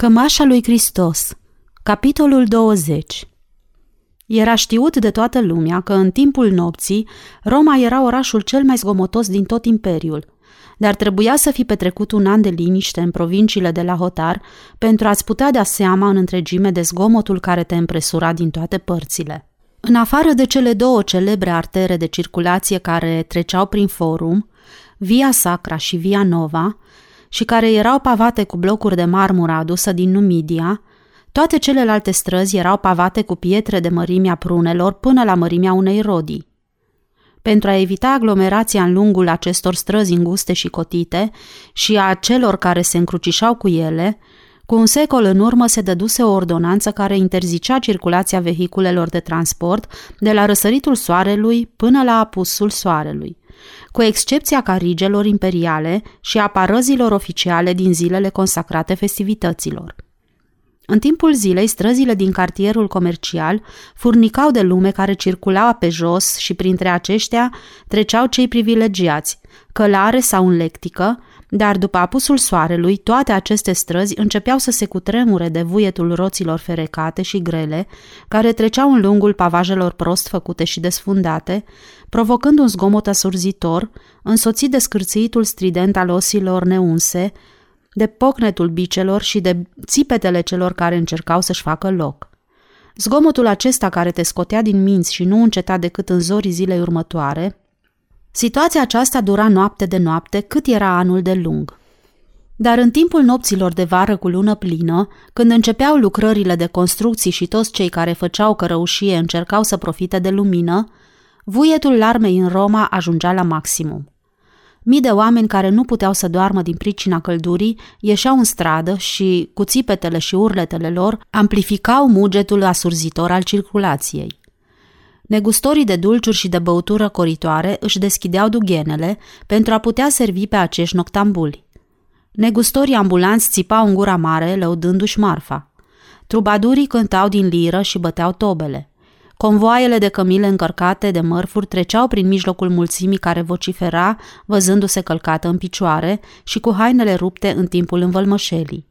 Cămașa lui Hristos Capitolul 20 Era știut de toată lumea că în timpul nopții Roma era orașul cel mai zgomotos din tot imperiul, dar trebuia să fi petrecut un an de liniște în provinciile de la Hotar pentru a-ți putea da seama în întregime de zgomotul care te împresura din toate părțile. În afară de cele două celebre artere de circulație care treceau prin forum, Via Sacra și Via Nova, și care erau pavate cu blocuri de marmură adusă din Numidia, toate celelalte străzi erau pavate cu pietre de mărimea prunelor până la mărimea unei rodii. Pentru a evita aglomerația în lungul acestor străzi înguste și cotite și a celor care se încrucișau cu ele, cu un secol în urmă se dăduse o ordonanță care interzicea circulația vehiculelor de transport de la răsăritul soarelui până la apusul soarelui – cu excepția carigelor imperiale și a parăzilor oficiale din zilele consacrate festivităților. În timpul zilei, străzile din cartierul comercial furnicau de lume care circulau pe jos și printre aceștia treceau cei privilegiați, călare sau în lectică, dar după apusul soarelui, toate aceste străzi începeau să se cutremure de vuietul roților ferecate și grele, care treceau în lungul pavajelor prost făcute și desfundate, provocând un zgomot asurzitor, însoțit de scârțitul strident al osilor neunse, de pocnetul bicelor și de țipetele celor care încercau să-și facă loc. Zgomotul acesta care te scotea din minți și nu înceta decât în zorii zilei următoare, situația aceasta dura noapte de noapte cât era anul de lung. Dar în timpul nopților de vară cu lună plină, când începeau lucrările de construcții și toți cei care făceau cărăușie încercau să profite de lumină, Vuietul larmei în Roma ajungea la maximum. Mii de oameni care nu puteau să doarmă din pricina căldurii ieșeau în stradă și, cu țipetele și urletele lor, amplificau mugetul asurzitor al circulației. Negustorii de dulciuri și de băutură coritoare își deschideau dughenele pentru a putea servi pe acești noctambuli. Negustorii ambulanți țipau în gura mare, lăudându-și marfa. Trubadurii cântau din liră și băteau tobele. Convoaiele de cămile încărcate de mărfuri treceau prin mijlocul mulțimii care vocifera, văzându-se călcată în picioare și cu hainele rupte în timpul învălmășelii.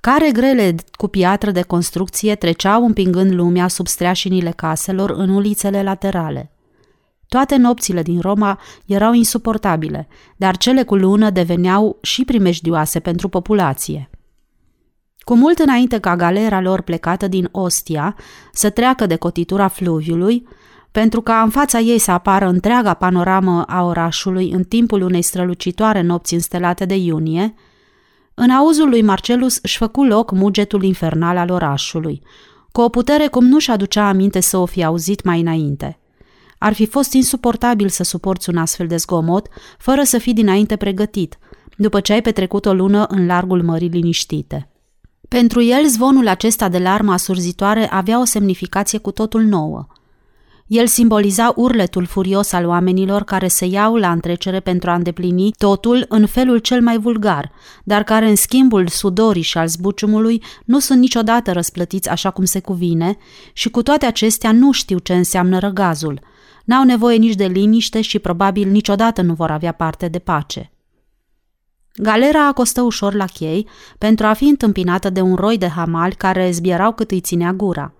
Care grele cu piatră de construcție treceau împingând lumea sub streașinile caselor în ulițele laterale. Toate nopțile din Roma erau insuportabile, dar cele cu lună deveneau și primejdioase pentru populație. Cu mult înainte ca galera lor plecată din Ostia să treacă de cotitura fluviului, pentru ca în fața ei să apară întreaga panoramă a orașului în timpul unei strălucitoare nopți înstelate de iunie, în auzul lui Marcelus își făcu loc mugetul infernal al orașului, cu o putere cum nu-și aducea aminte să o fi auzit mai înainte. Ar fi fost insuportabil să suporți un astfel de zgomot, fără să fii dinainte pregătit, după ce ai petrecut o lună în largul mării liniștite. Pentru el, zvonul acesta de larmă asurzitoare avea o semnificație cu totul nouă. El simboliza urletul furios al oamenilor care se iau la întrecere pentru a îndeplini totul în felul cel mai vulgar, dar care în schimbul sudorii și al zbuciumului nu sunt niciodată răsplătiți așa cum se cuvine și cu toate acestea nu știu ce înseamnă răgazul. N-au nevoie nici de liniște și probabil niciodată nu vor avea parte de pace. Galera acostă ușor la chei pentru a fi întâmpinată de un roi de hamali care zbierau cât îi ținea gura.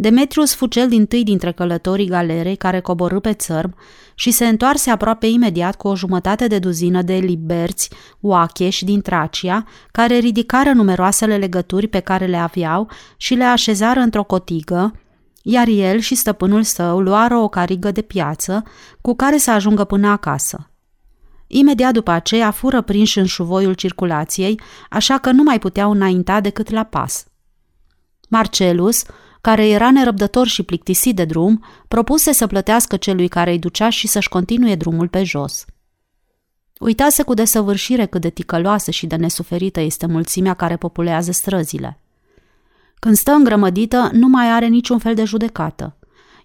Demetrius fu cel din tâi dintre călătorii galerei care coborâ pe țărm și se întoarse aproape imediat cu o jumătate de duzină de liberți, oacheși din Tracia, care ridicară numeroasele legături pe care le aveau și le așezară într-o cotigă, iar el și stăpânul său luară o carigă de piață cu care să ajungă până acasă. Imediat după aceea fură prinși în șuvoiul circulației, așa că nu mai puteau înainta decât la pas. Marcelus, care era nerăbdător și plictisit de drum, propuse să plătească celui care îi ducea și să-și continue drumul pe jos. Uitase cu desăvârșire cât de ticăloasă și de nesuferită este mulțimea care populează străzile. Când stă îngrămădită, nu mai are niciun fel de judecată.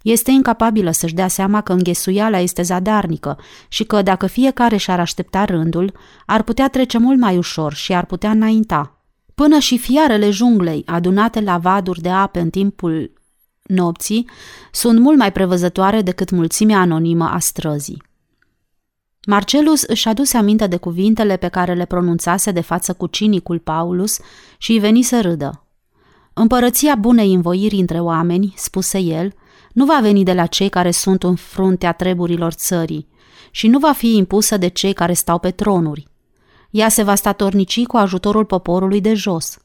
Este incapabilă să-și dea seama că înghesuiala este zadarnică și că, dacă fiecare și-ar aștepta rândul, ar putea trece mult mai ușor și ar putea înainta. Până și fiarele junglei, adunate la vaduri de apă în timpul nopții, sunt mult mai prevăzătoare decât mulțimea anonimă a străzii. Marcelus își aduse aminte de cuvintele pe care le pronunțase de față cu cinicul Paulus și îi veni să râdă. Împărăția bunei învoiri între oameni, spuse el, nu va veni de la cei care sunt în fruntea treburilor țării și nu va fi impusă de cei care stau pe tronuri. Ea se va statornici cu ajutorul poporului de jos.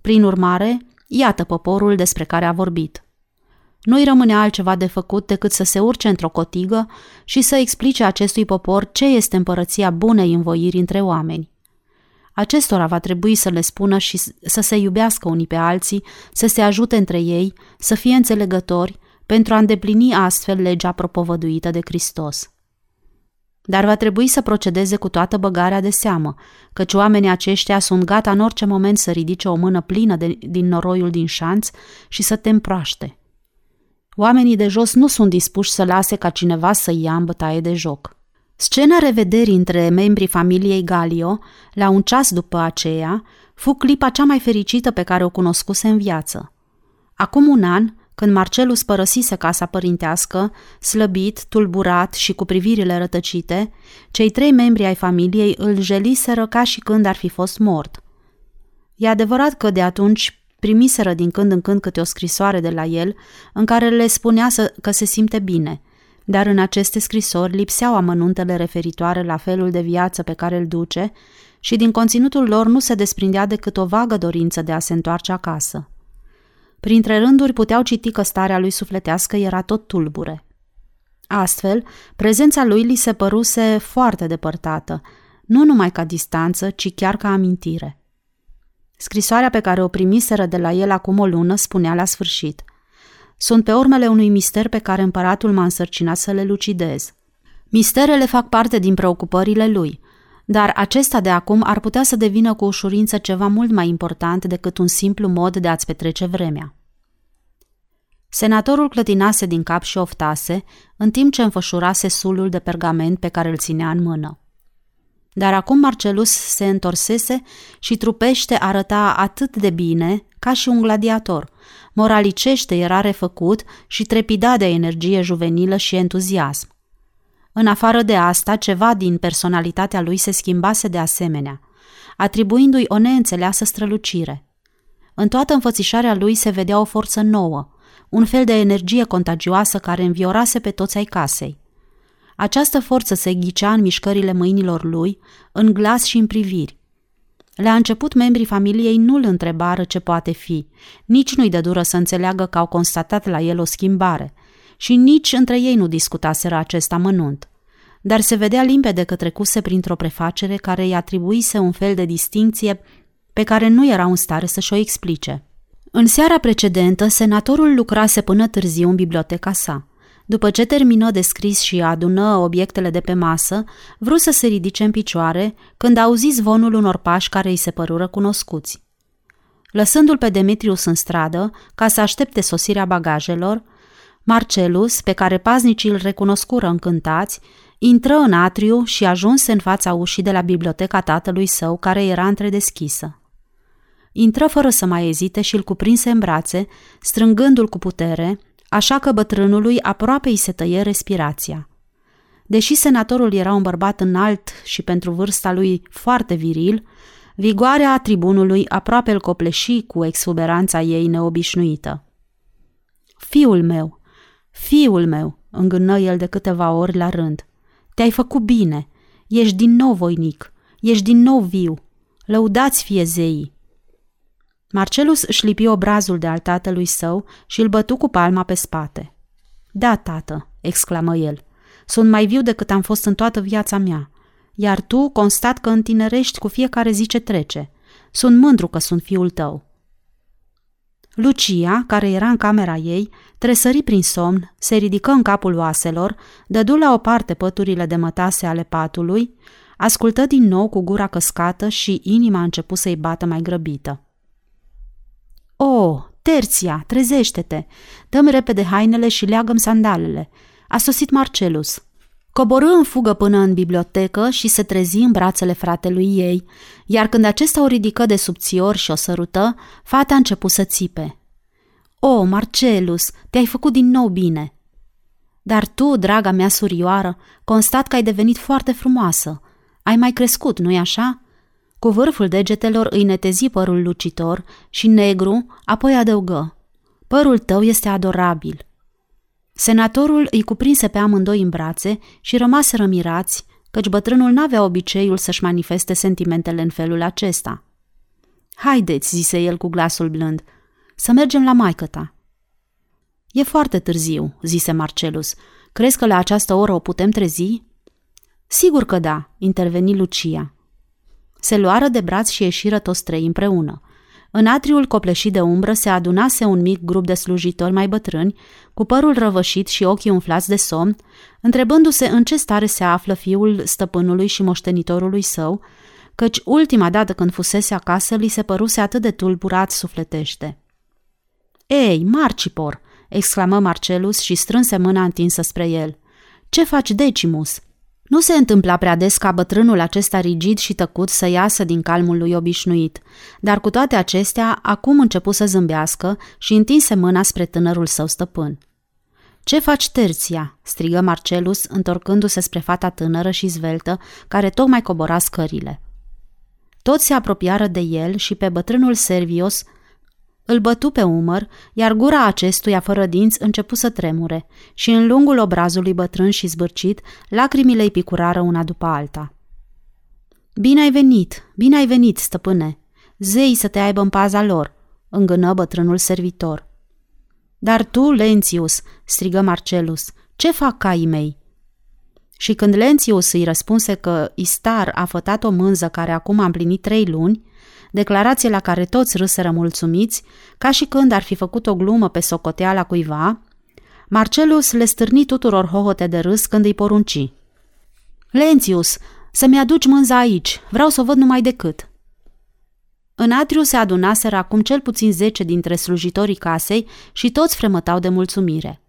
Prin urmare, iată poporul despre care a vorbit. Nu-i rămâne altceva de făcut decât să se urce într-o cotigă și să explice acestui popor ce este împărăția bunei învoiri între oameni. Acestora va trebui să le spună și să se iubească unii pe alții, să se ajute între ei, să fie înțelegători, pentru a îndeplini astfel legea propovăduită de Hristos. Dar va trebui să procedeze cu toată băgarea de seamă, căci oamenii aceștia sunt gata în orice moment să ridice o mână plină de, din noroiul din șanț și să te împroaște. Oamenii de jos nu sunt dispuși să lase ca cineva să ia în bătaie de joc. Scena revederii între membrii familiei Galio, la un ceas după aceea, fu clipa cea mai fericită pe care o cunoscuse în viață. Acum un an, când Marcelus părăsise casa părintească, slăbit, tulburat și cu privirile rătăcite, cei trei membri ai familiei îl jeliseră ca și când ar fi fost mort. E adevărat că de atunci primiseră din când în când câte o scrisoare de la el în care le spunea să, că se simte bine, dar în aceste scrisori lipseau amănuntele referitoare la felul de viață pe care îl duce și din conținutul lor nu se desprindea decât o vagă dorință de a se întoarce acasă. Printre rânduri puteau citi că starea lui sufletească era tot tulbure. Astfel, prezența lui li se păruse foarte depărtată, nu numai ca distanță, ci chiar ca amintire. Scrisoarea pe care o primiseră de la el acum o lună spunea la sfârșit Sunt pe urmele unui mister pe care împăratul m-a însărcinat să le lucidez. Misterele fac parte din preocupările lui, dar acesta de acum ar putea să devină cu ușurință ceva mult mai important decât un simplu mod de a-ți petrece vremea. Senatorul clătinase din cap și oftase, în timp ce înfășurase sulul de pergament pe care îl ținea în mână. Dar acum Marcelus se întorsese și trupește arăta atât de bine ca și un gladiator. Moralicește era refăcut și trepida de energie juvenilă și entuziasm. În afară de asta, ceva din personalitatea lui se schimbase de asemenea, atribuindu-i o neînțeleasă strălucire. În toată înfățișarea lui se vedea o forță nouă, un fel de energie contagioasă care înviorase pe toți ai casei. Această forță se ghicea în mișcările mâinilor lui, în glas și în priviri. La început, membrii familiei nu-l întrebară ce poate fi, nici nu-i dă dură să înțeleagă că au constatat la el o schimbare și nici între ei nu discutaseră acest amănunt. Dar se vedea limpede că trecuse printr-o prefacere care îi atribuise un fel de distinție pe care nu era în stare să-și o explice. În seara precedentă, senatorul lucrase până târziu în biblioteca sa. După ce termină de scris și adună obiectele de pe masă, vrut să se ridice în picioare când auzi zvonul unor pași care îi se părură cunoscuți. Lăsându-l pe Demetrius în stradă, ca să aștepte sosirea bagajelor, Marcelus, pe care paznicii îl recunoscură încântați, intră în atriu și ajunse în fața ușii de la biblioteca tatălui său, care era întredeschisă. Intră fără să mai ezite și îl cuprinse în brațe, strângându-l cu putere, așa că bătrânului aproape îi se tăie respirația. Deși senatorul era un bărbat înalt și pentru vârsta lui foarte viril, vigoarea tribunului aproape îl copleși cu exuberanța ei neobișnuită. Fiul meu, fiul meu, îngână el de câteva ori la rând, te-ai făcut bine, ești din nou voinic, ești din nou viu, lăudați fie zeii. Marcelus își lipi obrazul de al tatălui său și îl bătu cu palma pe spate. Da, tată, exclamă el, sunt mai viu decât am fost în toată viața mea, iar tu constat că întinerești cu fiecare zi ce trece. Sunt mândru că sunt fiul tău. Lucia, care era în camera ei, tresări prin somn, se ridică în capul oaselor, dădu la o parte păturile de mătase ale patului, ascultă din nou cu gura căscată și inima a început să-i bată mai grăbită. O, oh, Terția, trezește-te! Dăm repede hainele și leagăm sandalele. A sosit Marcelus. Coborâ în fugă până în bibliotecă și se trezi în brațele fratelui ei, iar când acesta o ridică de subțior și o sărută, fata a început să țipe. O, oh, Marcelus, te-ai făcut din nou bine!" Dar tu, draga mea surioară, constat că ai devenit foarte frumoasă. Ai mai crescut, nu-i așa?" Cu vârful degetelor îi netezi părul lucitor și negru, apoi adăugă. Părul tău este adorabil. Senatorul îi cuprinse pe amândoi în brațe și rămaseră mirați, căci bătrânul n-avea obiceiul să-și manifeste sentimentele în felul acesta. Haideți, zise el cu glasul blând, să mergem la maică ta. E foarte târziu, zise Marcelus. Crezi că la această oră o putem trezi? Sigur că da, interveni Lucia. Se luară de braț și ieșiră toți trei împreună. În atriul copleșit de umbră se adunase un mic grup de slujitori mai bătrâni, cu părul răvășit și ochii umflați de somn, întrebându-se în ce stare se află fiul stăpânului și moștenitorului său, căci ultima dată când fusese acasă li se păruse atât de tulburat sufletește. Ei, Marcipor!" exclamă Marcelus și strânse mâna întinsă spre el. Ce faci, Decimus?" Nu se întâmpla prea des ca bătrânul acesta rigid și tăcut să iasă din calmul lui obișnuit, dar cu toate acestea, acum începu să zâmbească și întinse mâna spre tânărul său stăpân. Ce faci, Terția?" strigă Marcelus, întorcându-se spre fata tânără și zveltă, care tocmai cobora scările. Toți se apropiară de el și pe bătrânul Servios îl bătu pe umăr, iar gura acestuia fără dinți începu să tremure și în lungul obrazului bătrân și zbârcit, lacrimile îi picurară una după alta. Bine ai venit, bine ai venit, stăpâne! Zei să te aibă în paza lor!" îngână bătrânul servitor. Dar tu, Lențius, strigă Marcelus, ce fac caii mei? Și când Lențius îi răspunse că Istar a fătat o mânză care acum a împlinit trei luni, declarație la care toți râseră mulțumiți, ca și când ar fi făcut o glumă pe socoteala cuiva, Marcelus le stârni tuturor hohote de râs când îi porunci. Lențius, să-mi aduci mânza aici, vreau să o văd numai decât. În atriu se adunaseră acum cel puțin zece dintre slujitorii casei și toți fremătau de mulțumire.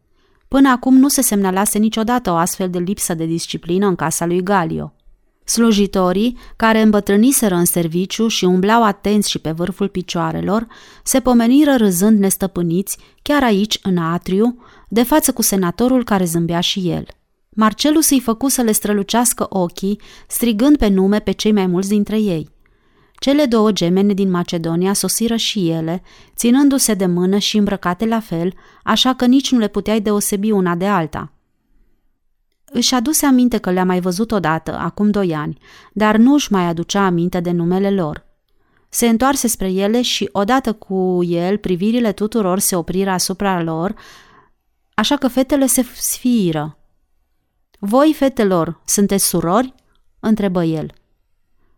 Până acum nu se semnalase niciodată o astfel de lipsă de disciplină în casa lui Galio. Slujitorii, care îmbătrâniseră în serviciu și umblau atenți și pe vârful picioarelor, se pomeniră râzând nestăpâniți, chiar aici, în atriu, de față cu senatorul care zâmbea și el. Marcelus îi făcu să le strălucească ochii, strigând pe nume pe cei mai mulți dintre ei. Cele două gemene din Macedonia sosiră și ele, ținându-se de mână și îmbrăcate la fel, așa că nici nu le puteai deosebi una de alta – își aduse aminte că le-a mai văzut odată, acum doi ani, dar nu își mai aducea aminte de numele lor. Se întoarse spre ele și, odată cu el, privirile tuturor se opriră asupra lor, așa că fetele se sfiiră. Voi, fetelor, sunteți surori?" întrebă el.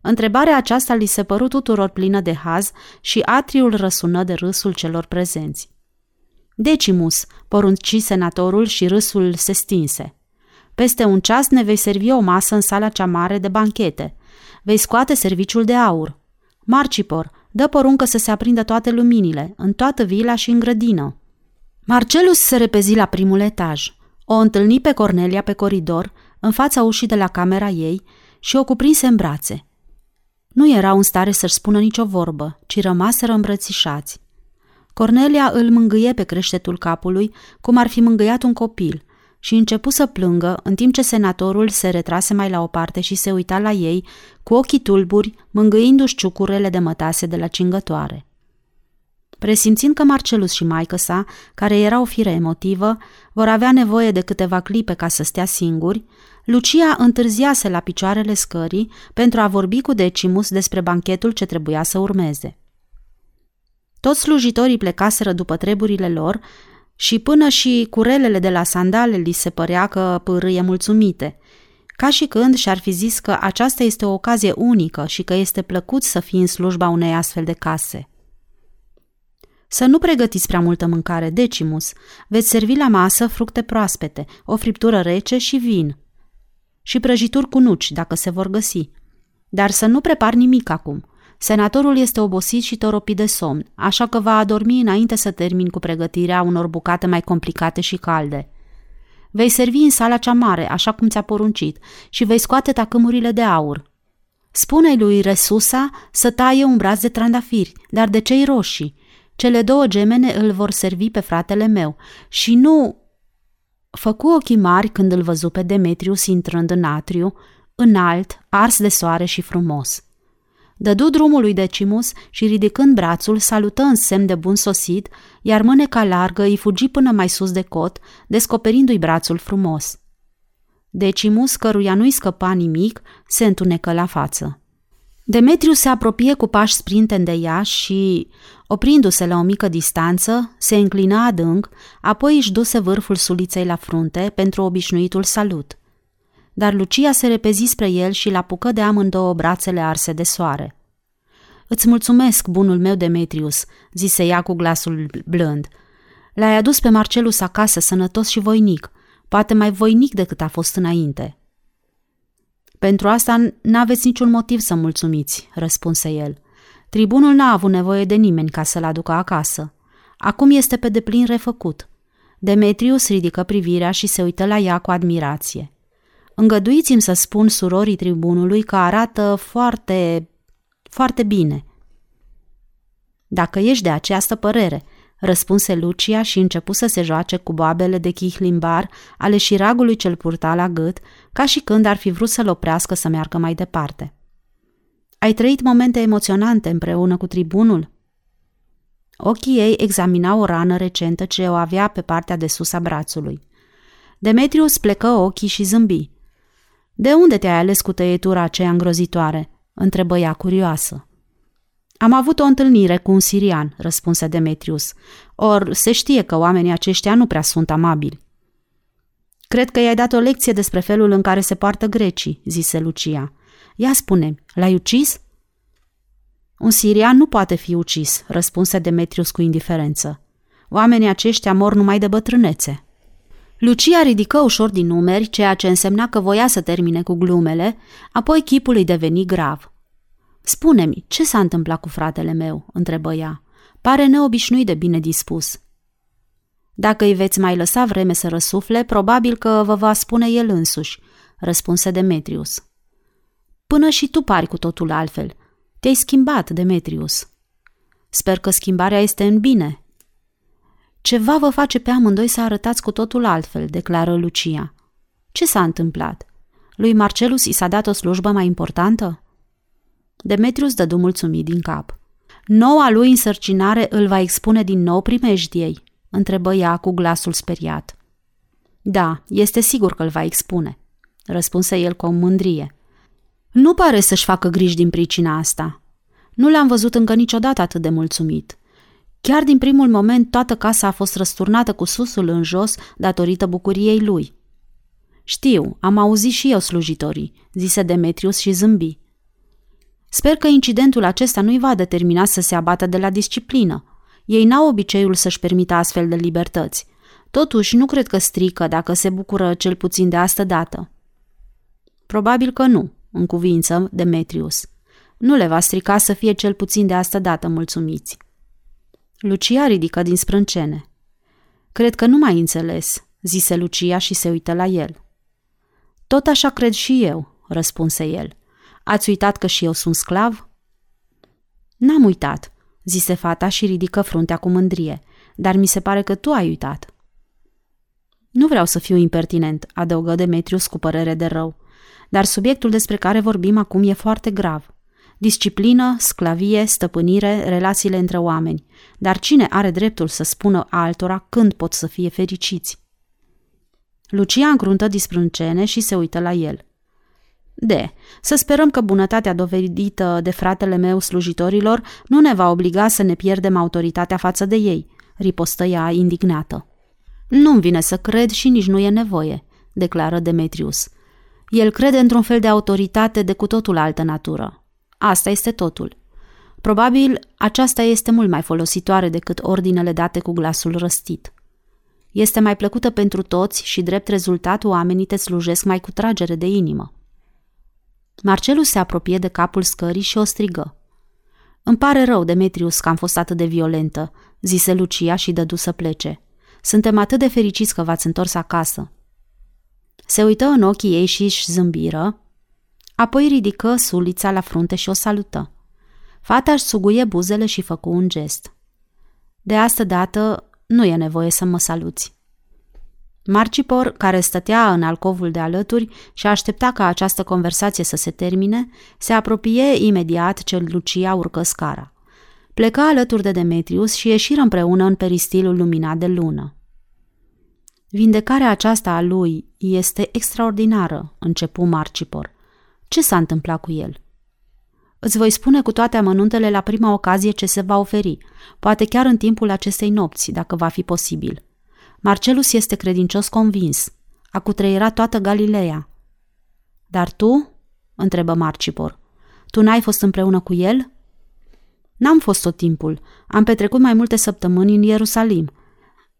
Întrebarea aceasta li se păru tuturor plină de haz și atriul răsună de râsul celor prezenți. Decimus, porunci senatorul și râsul se stinse. Peste un ceas ne vei servi o masă în sala cea mare de banchete. Vei scoate serviciul de aur. Marcipor, dă poruncă să se aprindă toate luminile, în toată vila și în grădină. Marcelus se repezi la primul etaj. O întâlni pe Cornelia pe coridor, în fața ușii de la camera ei, și o cuprinse în brațe. Nu erau în stare să-și spună nicio vorbă, ci rămaseră îmbrățișați. Cornelia îl mângâie pe creștetul capului, cum ar fi mângâiat un copil, și începu să plângă, în timp ce senatorul se retrase mai la o parte și se uita la ei, cu ochii tulburi, mângâindu-și ciucurele de mătase de la cingătoare. Presimțind că Marcelus și maică sa, care era o fire emotivă, vor avea nevoie de câteva clipe ca să stea singuri, Lucia întârziase la picioarele scării pentru a vorbi cu Decimus despre banchetul ce trebuia să urmeze. Toți slujitorii plecaseră după treburile lor, și până și curelele de la sandale li se părea că pârâie mulțumite, ca și când și-ar fi zis că aceasta este o ocazie unică și că este plăcut să fii în slujba unei astfel de case. Să nu pregătiți prea multă mâncare, Decimus. Veți servi la masă fructe proaspete, o friptură rece și vin. Și prăjituri cu nuci, dacă se vor găsi. Dar să nu prepar nimic acum. Senatorul este obosit și toropit de somn, așa că va adormi înainte să termin cu pregătirea unor bucate mai complicate și calde. Vei servi în sala cea mare, așa cum ți-a poruncit, și vei scoate tacâmurile de aur. Spune-i lui Resusa să taie un braț de trandafiri, dar de cei roșii. Cele două gemene îl vor servi pe fratele meu și nu... Făcu ochii mari când îl văzu pe Demetrius intrând în atriu, înalt, ars de soare și frumos. Dădu drumul lui Decimus și ridicând brațul, salută în semn de bun sosit, iar mâneca largă îi fugi până mai sus de cot, descoperindu-i brațul frumos. Decimus, căruia nu-i scăpa nimic, se întunecă la față. Demetriu se apropie cu pași sprinten de ea și, oprindu-se la o mică distanță, se înclină adânc, apoi își duse vârful suliței la frunte pentru obișnuitul salut. Dar Lucia se repezi spre el și l-apucă de amândouă brațele arse de soare. Îți mulțumesc, bunul meu Demetrius," zise ea cu glasul blând. L-ai adus pe Marcelus acasă sănătos și voinic, poate mai voinic decât a fost înainte." Pentru asta n-aveți niciun motiv să mulțumiți, răspunse el. Tribunul n-a avut nevoie de nimeni ca să-l aducă acasă. Acum este pe deplin refăcut. Demetrius ridică privirea și se uită la ea cu admirație. Îngăduiți-mi să spun surorii tribunului că arată foarte, foarte bine. Dacă ești de această părere, răspunse Lucia și începu să se joace cu boabele de chihlimbar ale șiragului cel purta la gât, ca și când ar fi vrut să-l oprească să meargă mai departe. Ai trăit momente emoționante împreună cu tribunul? Ochii ei examinau o rană recentă ce o avea pe partea de sus a brațului. Demetrius plecă ochii și zâmbi. De unde te-ai ales cu tăietura aceea îngrozitoare?" întrebă ea curioasă. Am avut o întâlnire cu un sirian, răspunse Demetrius. Or, se știe că oamenii aceștia nu prea sunt amabili. Cred că i-ai dat o lecție despre felul în care se poartă grecii, zise Lucia. Ia spune, l-ai ucis? Un sirian nu poate fi ucis, răspunse Demetrius cu indiferență. Oamenii aceștia mor numai de bătrânețe. Lucia ridică ușor din numeri, ceea ce însemna că voia să termine cu glumele, apoi chipul îi deveni grav. Spune-mi, ce s-a întâmplat cu fratele meu?" întrebă ea. Pare neobișnuit de bine dispus. Dacă îi veți mai lăsa vreme să răsufle, probabil că vă va spune el însuși, răspunse Demetrius. Până și tu pari cu totul altfel. Te-ai schimbat, Demetrius. Sper că schimbarea este în bine. Ceva vă face pe amândoi să arătați cu totul altfel, declară Lucia. Ce s-a întâmplat? Lui Marcelus i s-a dat o slujbă mai importantă? Demetrius dădu mulțumit din cap. Noua lui însărcinare îl va expune din nou primejdiei? întrebă ea cu glasul speriat. Da, este sigur că îl va expune, răspunse el cu o mândrie. Nu pare să-și facă griji din pricina asta. Nu l-am văzut încă niciodată atât de mulțumit. Chiar din primul moment toată casa a fost răsturnată cu susul în jos datorită bucuriei lui. Știu, am auzit și eu slujitorii, zise Demetrius și zâmbi. Sper că incidentul acesta nu-i va determina să se abată de la disciplină. Ei n-au obiceiul să-și permită astfel de libertăți. Totuși, nu cred că strică dacă se bucură cel puțin de asta dată. Probabil că nu, în cuvință Demetrius. Nu le va strica să fie cel puțin de asta dată mulțumiți. Lucia ridică din sprâncene. Cred că nu mai înțeles, zise Lucia și se uită la el. Tot așa cred și eu, răspunse el. Ați uitat că și eu sunt sclav? N-am uitat, zise fata și ridică fruntea cu mândrie, dar mi se pare că tu ai uitat. Nu vreau să fiu impertinent, adăugă Demetrius cu părere de rău, dar subiectul despre care vorbim acum e foarte grav. Disciplină, sclavie, stăpânire, relațiile între oameni. Dar cine are dreptul să spună altora când pot să fie fericiți? Lucia încruntă disprâncene și se uită la el. De, să sperăm că bunătatea dovedită de fratele meu slujitorilor nu ne va obliga să ne pierdem autoritatea față de ei, ripostă ea indignată. Nu-mi vine să cred și nici nu e nevoie, declară Demetrius. El crede într-un fel de autoritate de cu totul altă natură. Asta este totul. Probabil aceasta este mult mai folositoare decât ordinele date cu glasul răstit. Este mai plăcută pentru toți și drept rezultat oamenii te slujesc mai cu tragere de inimă. Marcelus se apropie de capul scării și o strigă. Îmi pare rău, Demetrius, că am fost atât de violentă, zise Lucia și dădu să plece. Suntem atât de fericiți că v-ați întors acasă. Se uită în ochii ei și își zâmbiră, apoi ridică sulița la frunte și o salută. Fata își suguie buzele și făcu un gest. De asta dată nu e nevoie să mă saluți. Marcipor, care stătea în alcovul de alături și aștepta ca această conversație să se termine, se apropie imediat ce Lucia urcă scara. Pleca alături de Demetrius și ieșiră împreună în peristilul luminat de lună. Vindecarea aceasta a lui este extraordinară, începu Marcipor. Ce s-a întâmplat cu el? Îți voi spune cu toate amănuntele la prima ocazie ce se va oferi, poate chiar în timpul acestei nopți, dacă va fi posibil. Marcelus este credincios convins. A cutreierat toată Galileea. Dar tu? întrebă Marcipor. Tu n-ai fost împreună cu el? N-am fost tot timpul. Am petrecut mai multe săptămâni în Ierusalim.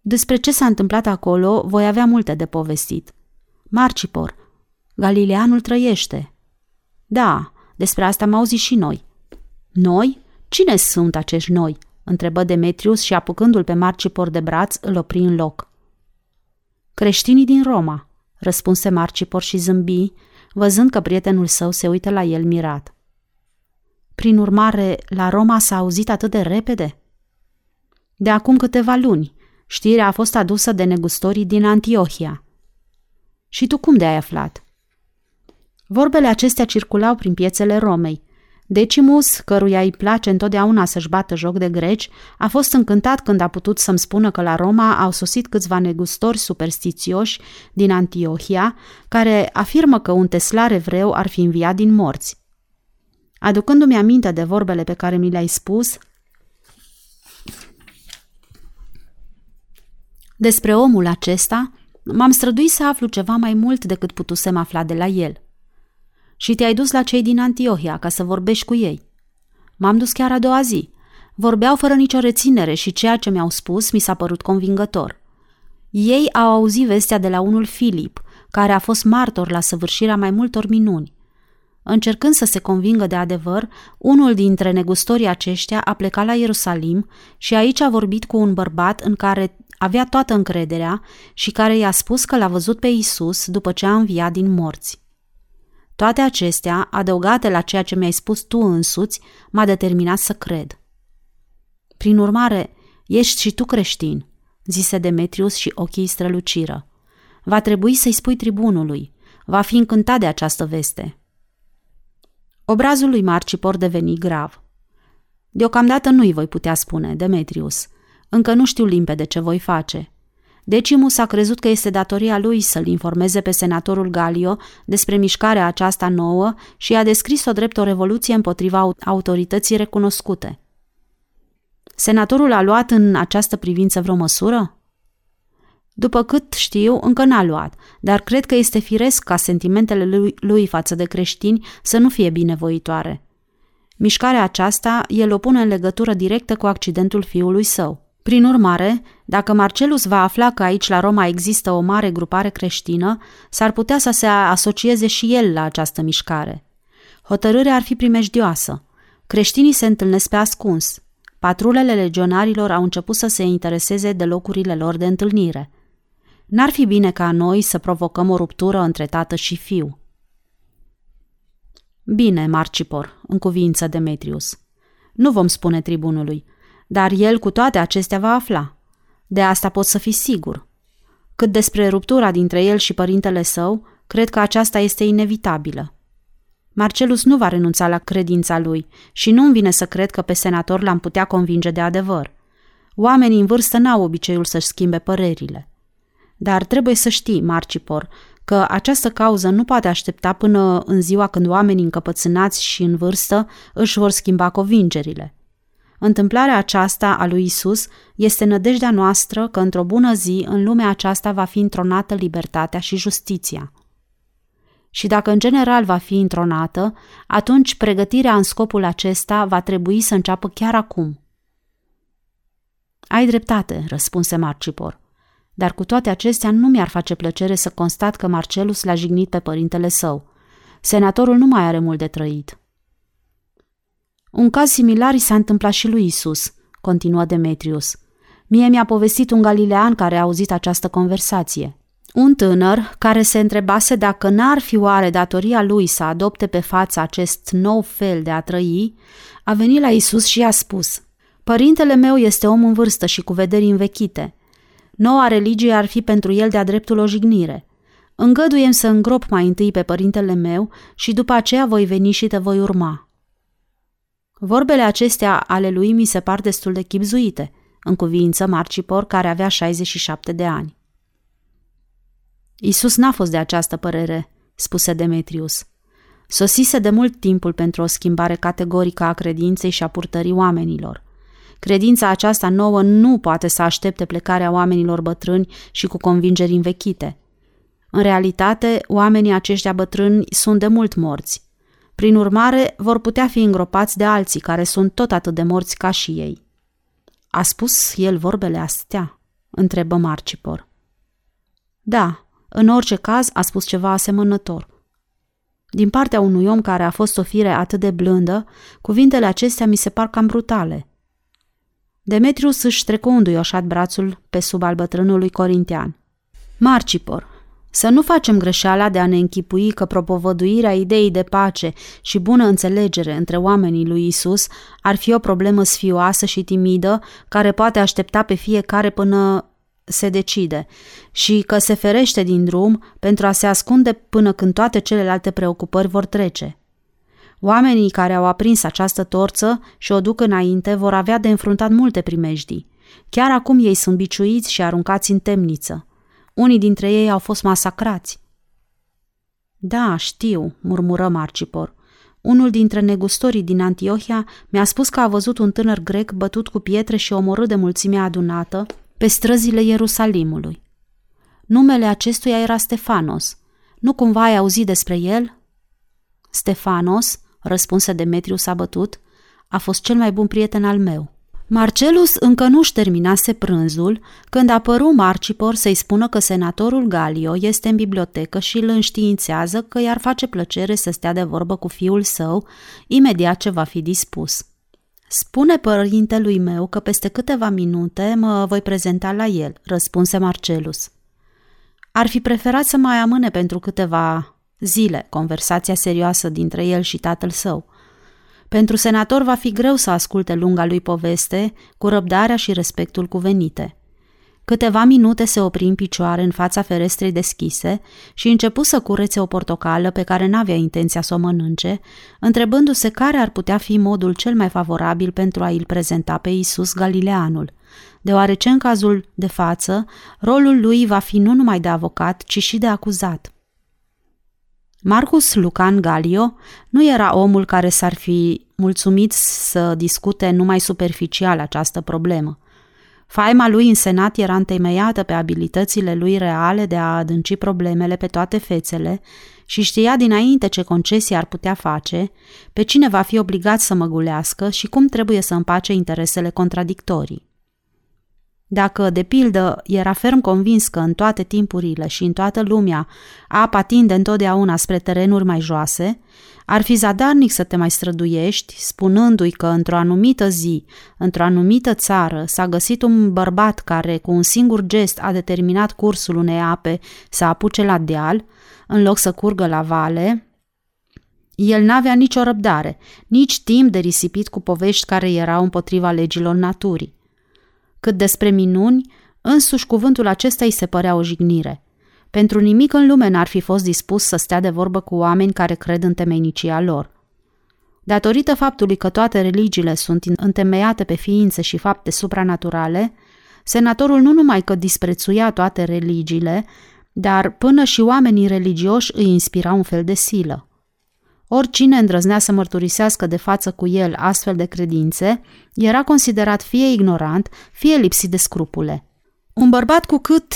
Despre ce s-a întâmplat acolo voi avea multe de povestit. Marcipor, Galileanul trăiește. Da, despre asta am auzit și noi. Noi? Cine sunt acești noi? întrebă Demetrius și apucându-l pe Marcipor de braț îl opri în loc. Creștinii din Roma, răspunse Marcipor și zâmbi, văzând că prietenul său se uită la el mirat. Prin urmare, la Roma s-a auzit atât de repede? De acum câteva luni, știrea a fost adusă de negustorii din Antiohia. Și tu cum de ai aflat? Vorbele acestea circulau prin piețele Romei. Decimus, căruia îi place întotdeauna să-și bată joc de greci, a fost încântat când a putut să-mi spună că la Roma au sosit câțiva negustori superstițioși din Antiohia, care afirmă că un teslar evreu ar fi înviat din morți. Aducându-mi aminte de vorbele pe care mi le-ai spus, despre omul acesta, m-am străduit să aflu ceva mai mult decât putusem afla de la el – și te-ai dus la cei din Antiohia ca să vorbești cu ei. M-am dus chiar a doua zi. Vorbeau fără nicio reținere și ceea ce mi-au spus mi s-a părut convingător. Ei au auzit vestea de la unul Filip, care a fost martor la săvârșirea mai multor minuni. Încercând să se convingă de adevăr, unul dintre negustorii aceștia a plecat la Ierusalim și aici a vorbit cu un bărbat în care avea toată încrederea și care i-a spus că l-a văzut pe Isus după ce a înviat din morți. Toate acestea, adăugate la ceea ce mi-ai spus tu însuți, m-a determinat să cred. Prin urmare, ești și tu creștin, zise Demetrius și ochii străluciră. Va trebui să-i spui tribunului. Va fi încântat de această veste. Obrazul lui Marcipor deveni grav. Deocamdată nu-i voi putea spune, Demetrius. Încă nu știu limpede ce voi face. Decimus a crezut că este datoria lui să-l informeze pe senatorul Galio despre mișcarea aceasta nouă și a descris-o drept o revoluție împotriva autorității recunoscute. Senatorul a luat în această privință vreo măsură? După cât știu, încă n-a luat, dar cred că este firesc ca sentimentele lui, lui față de creștini să nu fie binevoitoare. Mișcarea aceasta el o pune în legătură directă cu accidentul fiului său. Prin urmare, dacă Marcelus va afla că aici la Roma există o mare grupare creștină, s-ar putea să se asocieze și el la această mișcare. Hotărârea ar fi primejdioasă. Creștinii se întâlnesc pe ascuns. Patrulele legionarilor au început să se intereseze de locurile lor de întâlnire. N-ar fi bine ca noi să provocăm o ruptură între tată și fiu. Bine, Marcipor, în cuvință Demetrius. Nu vom spune tribunului – dar el cu toate acestea va afla. De asta pot să fii sigur. Cât despre ruptura dintre el și părintele său, cred că aceasta este inevitabilă. Marcelus nu va renunța la credința lui și nu-mi vine să cred că pe senator l-am putea convinge de adevăr. Oamenii în vârstă n-au obiceiul să-și schimbe părerile. Dar trebuie să știi, Marcipor, că această cauză nu poate aștepta până în ziua când oamenii încăpățânați și în vârstă își vor schimba convingerile. Întâmplarea aceasta a lui Isus este nădejdea noastră că într-o bună zi în lumea aceasta va fi întronată libertatea și justiția. Și dacă în general va fi întronată, atunci pregătirea în scopul acesta va trebui să înceapă chiar acum. Ai dreptate, răspunse Marcipor, dar cu toate acestea nu mi-ar face plăcere să constat că Marcelus l-a jignit pe părintele său. Senatorul nu mai are mult de trăit. Un caz similar i s-a întâmplat și lui Isus, continuă Demetrius. Mie mi-a povestit un galilean care a auzit această conversație. Un tânăr care se întrebase dacă n-ar fi oare datoria lui să adopte pe față acest nou fel de a trăi, a venit la Isus și i-a spus Părintele meu este om în vârstă și cu vederi învechite. Noua religie ar fi pentru el de-a dreptul o jignire. Îngăduiem să îngrop mai întâi pe părintele meu și după aceea voi veni și te voi urma. Vorbele acestea ale lui mi se par destul de chipzuite, în cuvință Marcipor, care avea 67 de ani. Isus n-a fost de această părere, spuse Demetrius. Sosise de mult timpul pentru o schimbare categorică a credinței și a purtării oamenilor. Credința aceasta nouă nu poate să aștepte plecarea oamenilor bătrâni și cu convingeri învechite. În realitate, oamenii aceștia bătrâni sunt de mult morți. Prin urmare, vor putea fi îngropați de alții care sunt tot atât de morți ca și ei. A spus el vorbele astea? întrebă Marcipor. Da, în orice caz a spus ceva asemănător. Din partea unui om care a fost o fire atât de blândă, cuvintele acestea mi se par cam brutale. Demetrius își trecu înduioșat brațul pe sub al bătrânului corintean. Marcipor, să nu facem greșeala de a ne închipui că propovăduirea ideii de pace și bună înțelegere între oamenii lui Isus ar fi o problemă sfioasă și timidă care poate aștepta pe fiecare până se decide și că se ferește din drum pentru a se ascunde până când toate celelalte preocupări vor trece. Oamenii care au aprins această torță și o duc înainte vor avea de înfruntat multe primejdii. Chiar acum ei sunt biciuiți și aruncați în temniță. Unii dintre ei au fost masacrați. Da, știu, murmură Marcipor. Unul dintre negustorii din Antiohia mi-a spus că a văzut un tânăr grec bătut cu pietre și omorât de mulțimea adunată pe străzile Ierusalimului. Numele acestuia era Stefanos. Nu cumva ai auzit despre el? Stefanos, răspunse Demetrius abătut, a fost cel mai bun prieten al meu. Marcelus încă nu-și terminase prânzul când apăru Marcipor să-i spună că senatorul Galio este în bibliotecă și îl înștiințează că i-ar face plăcere să stea de vorbă cu fiul său imediat ce va fi dispus. Spune părintelui meu că peste câteva minute mă voi prezenta la el, răspunse Marcelus. Ar fi preferat să mai amâne pentru câteva zile conversația serioasă dintre el și tatăl său – pentru senator va fi greu să asculte lunga lui poveste cu răbdarea și respectul cuvenite. Câteva minute se opri în picioare în fața ferestrei deschise și începu să curețe o portocală pe care n-avea intenția să o mănânce, întrebându-se care ar putea fi modul cel mai favorabil pentru a îl prezenta pe Isus Galileanul, deoarece în cazul de față, rolul lui va fi nu numai de avocat, ci și de acuzat – Marcus Lucan Galio nu era omul care s-ar fi mulțumit să discute numai superficial această problemă. Faima lui în senat era întemeiată pe abilitățile lui reale de a adânci problemele pe toate fețele și știa dinainte ce concesii ar putea face, pe cine va fi obligat să măgulească și cum trebuie să împace interesele contradictorii. Dacă, de pildă, era ferm convins că în toate timpurile și în toată lumea apa tinde întotdeauna spre terenuri mai joase, ar fi zadarnic să te mai străduiești, spunându-i că într-o anumită zi, într-o anumită țară, s-a găsit un bărbat care, cu un singur gest, a determinat cursul unei ape să apuce la deal, în loc să curgă la vale, el n-avea nicio răbdare, nici timp de risipit cu povești care erau împotriva legilor naturii. Cât despre minuni, însuși cuvântul acesta îi se părea o jignire. Pentru nimic în lume n-ar fi fost dispus să stea de vorbă cu oameni care cred în temenicia lor. Datorită faptului că toate religiile sunt întemeiate pe ființe și fapte supranaturale, senatorul nu numai că disprețuia toate religiile, dar până și oamenii religioși îi inspirau un fel de silă. Oricine îndrăznea să mărturisească de față cu el astfel de credințe, era considerat fie ignorant, fie lipsit de scrupule. Un bărbat cu cât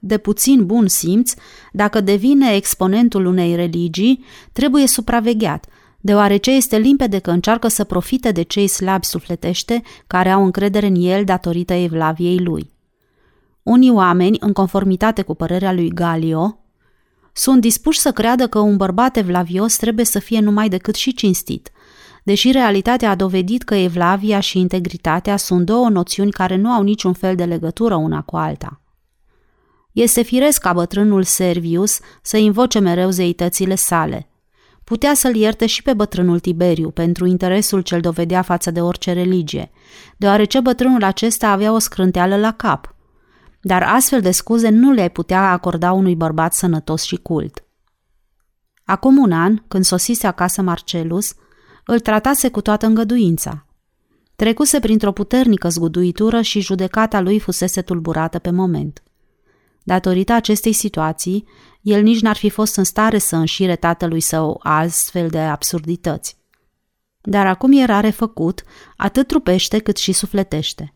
de puțin bun simț, dacă devine exponentul unei religii, trebuie supravegheat, deoarece este limpede că încearcă să profite de cei slabi sufletește care au încredere în el datorită evlaviei lui. Unii oameni, în conformitate cu părerea lui Galio, sunt dispuși să creadă că un bărbat evlavios trebuie să fie numai decât și cinstit, deși realitatea a dovedit că evlavia și integritatea sunt două noțiuni care nu au niciun fel de legătură una cu alta. Este firesc ca bătrânul Servius să invoce mereu zeitățile sale. Putea să-l ierte și pe bătrânul Tiberiu pentru interesul ce-l dovedea față de orice religie, deoarece bătrânul acesta avea o scrânteală la cap – dar astfel de scuze nu le-ai putea acorda unui bărbat sănătos și cult. Acum un an, când sosise acasă Marcelus, îl tratase cu toată îngăduința. Trecuse printr-o puternică zguduitură și judecata lui fusese tulburată pe moment. Datorită acestei situații, el nici n-ar fi fost în stare să înșire tatălui său astfel de absurdități. Dar acum era refăcut, atât trupește cât și sufletește.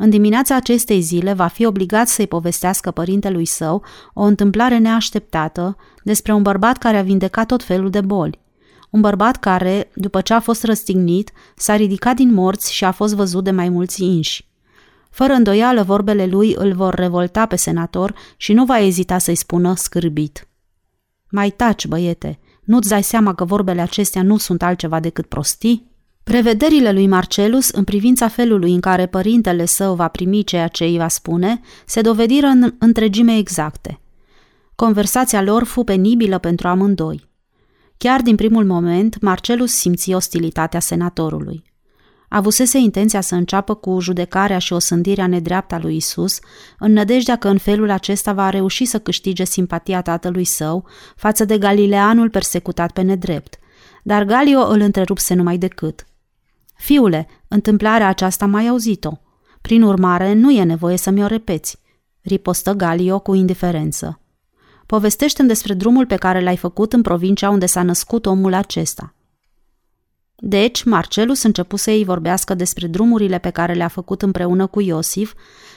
În dimineața acestei zile va fi obligat să-i povestească părintelui său o întâmplare neașteptată despre un bărbat care a vindecat tot felul de boli. Un bărbat care, după ce a fost răstignit, s-a ridicat din morți și a fost văzut de mai mulți inși. Fără îndoială, vorbele lui îl vor revolta pe senator și nu va ezita să-i spună scârbit. Mai taci, băiete, nu-ți dai seama că vorbele acestea nu sunt altceva decât prostii? Prevederile lui Marcelus în privința felului în care părintele său va primi ceea ce îi va spune se dovediră în întregime exacte. Conversația lor fu penibilă pentru amândoi. Chiar din primul moment, Marcelus simți ostilitatea senatorului. Avusese intenția să înceapă cu judecarea și osândirea nedreaptă a lui Isus, în nădejdea că în felul acesta va reuși să câștige simpatia tatălui său față de galileanul persecutat pe nedrept. Dar Galio îl întrerupse numai decât. Fiule, întâmplarea aceasta mai auzit-o. Prin urmare, nu e nevoie să mi-o repeți, ripostă Galio cu indiferență. Povestește-mi despre drumul pe care l-ai făcut în provincia unde s-a născut omul acesta. Deci, Marcelus începu să ei vorbească despre drumurile pe care le-a făcut împreună cu Iosif,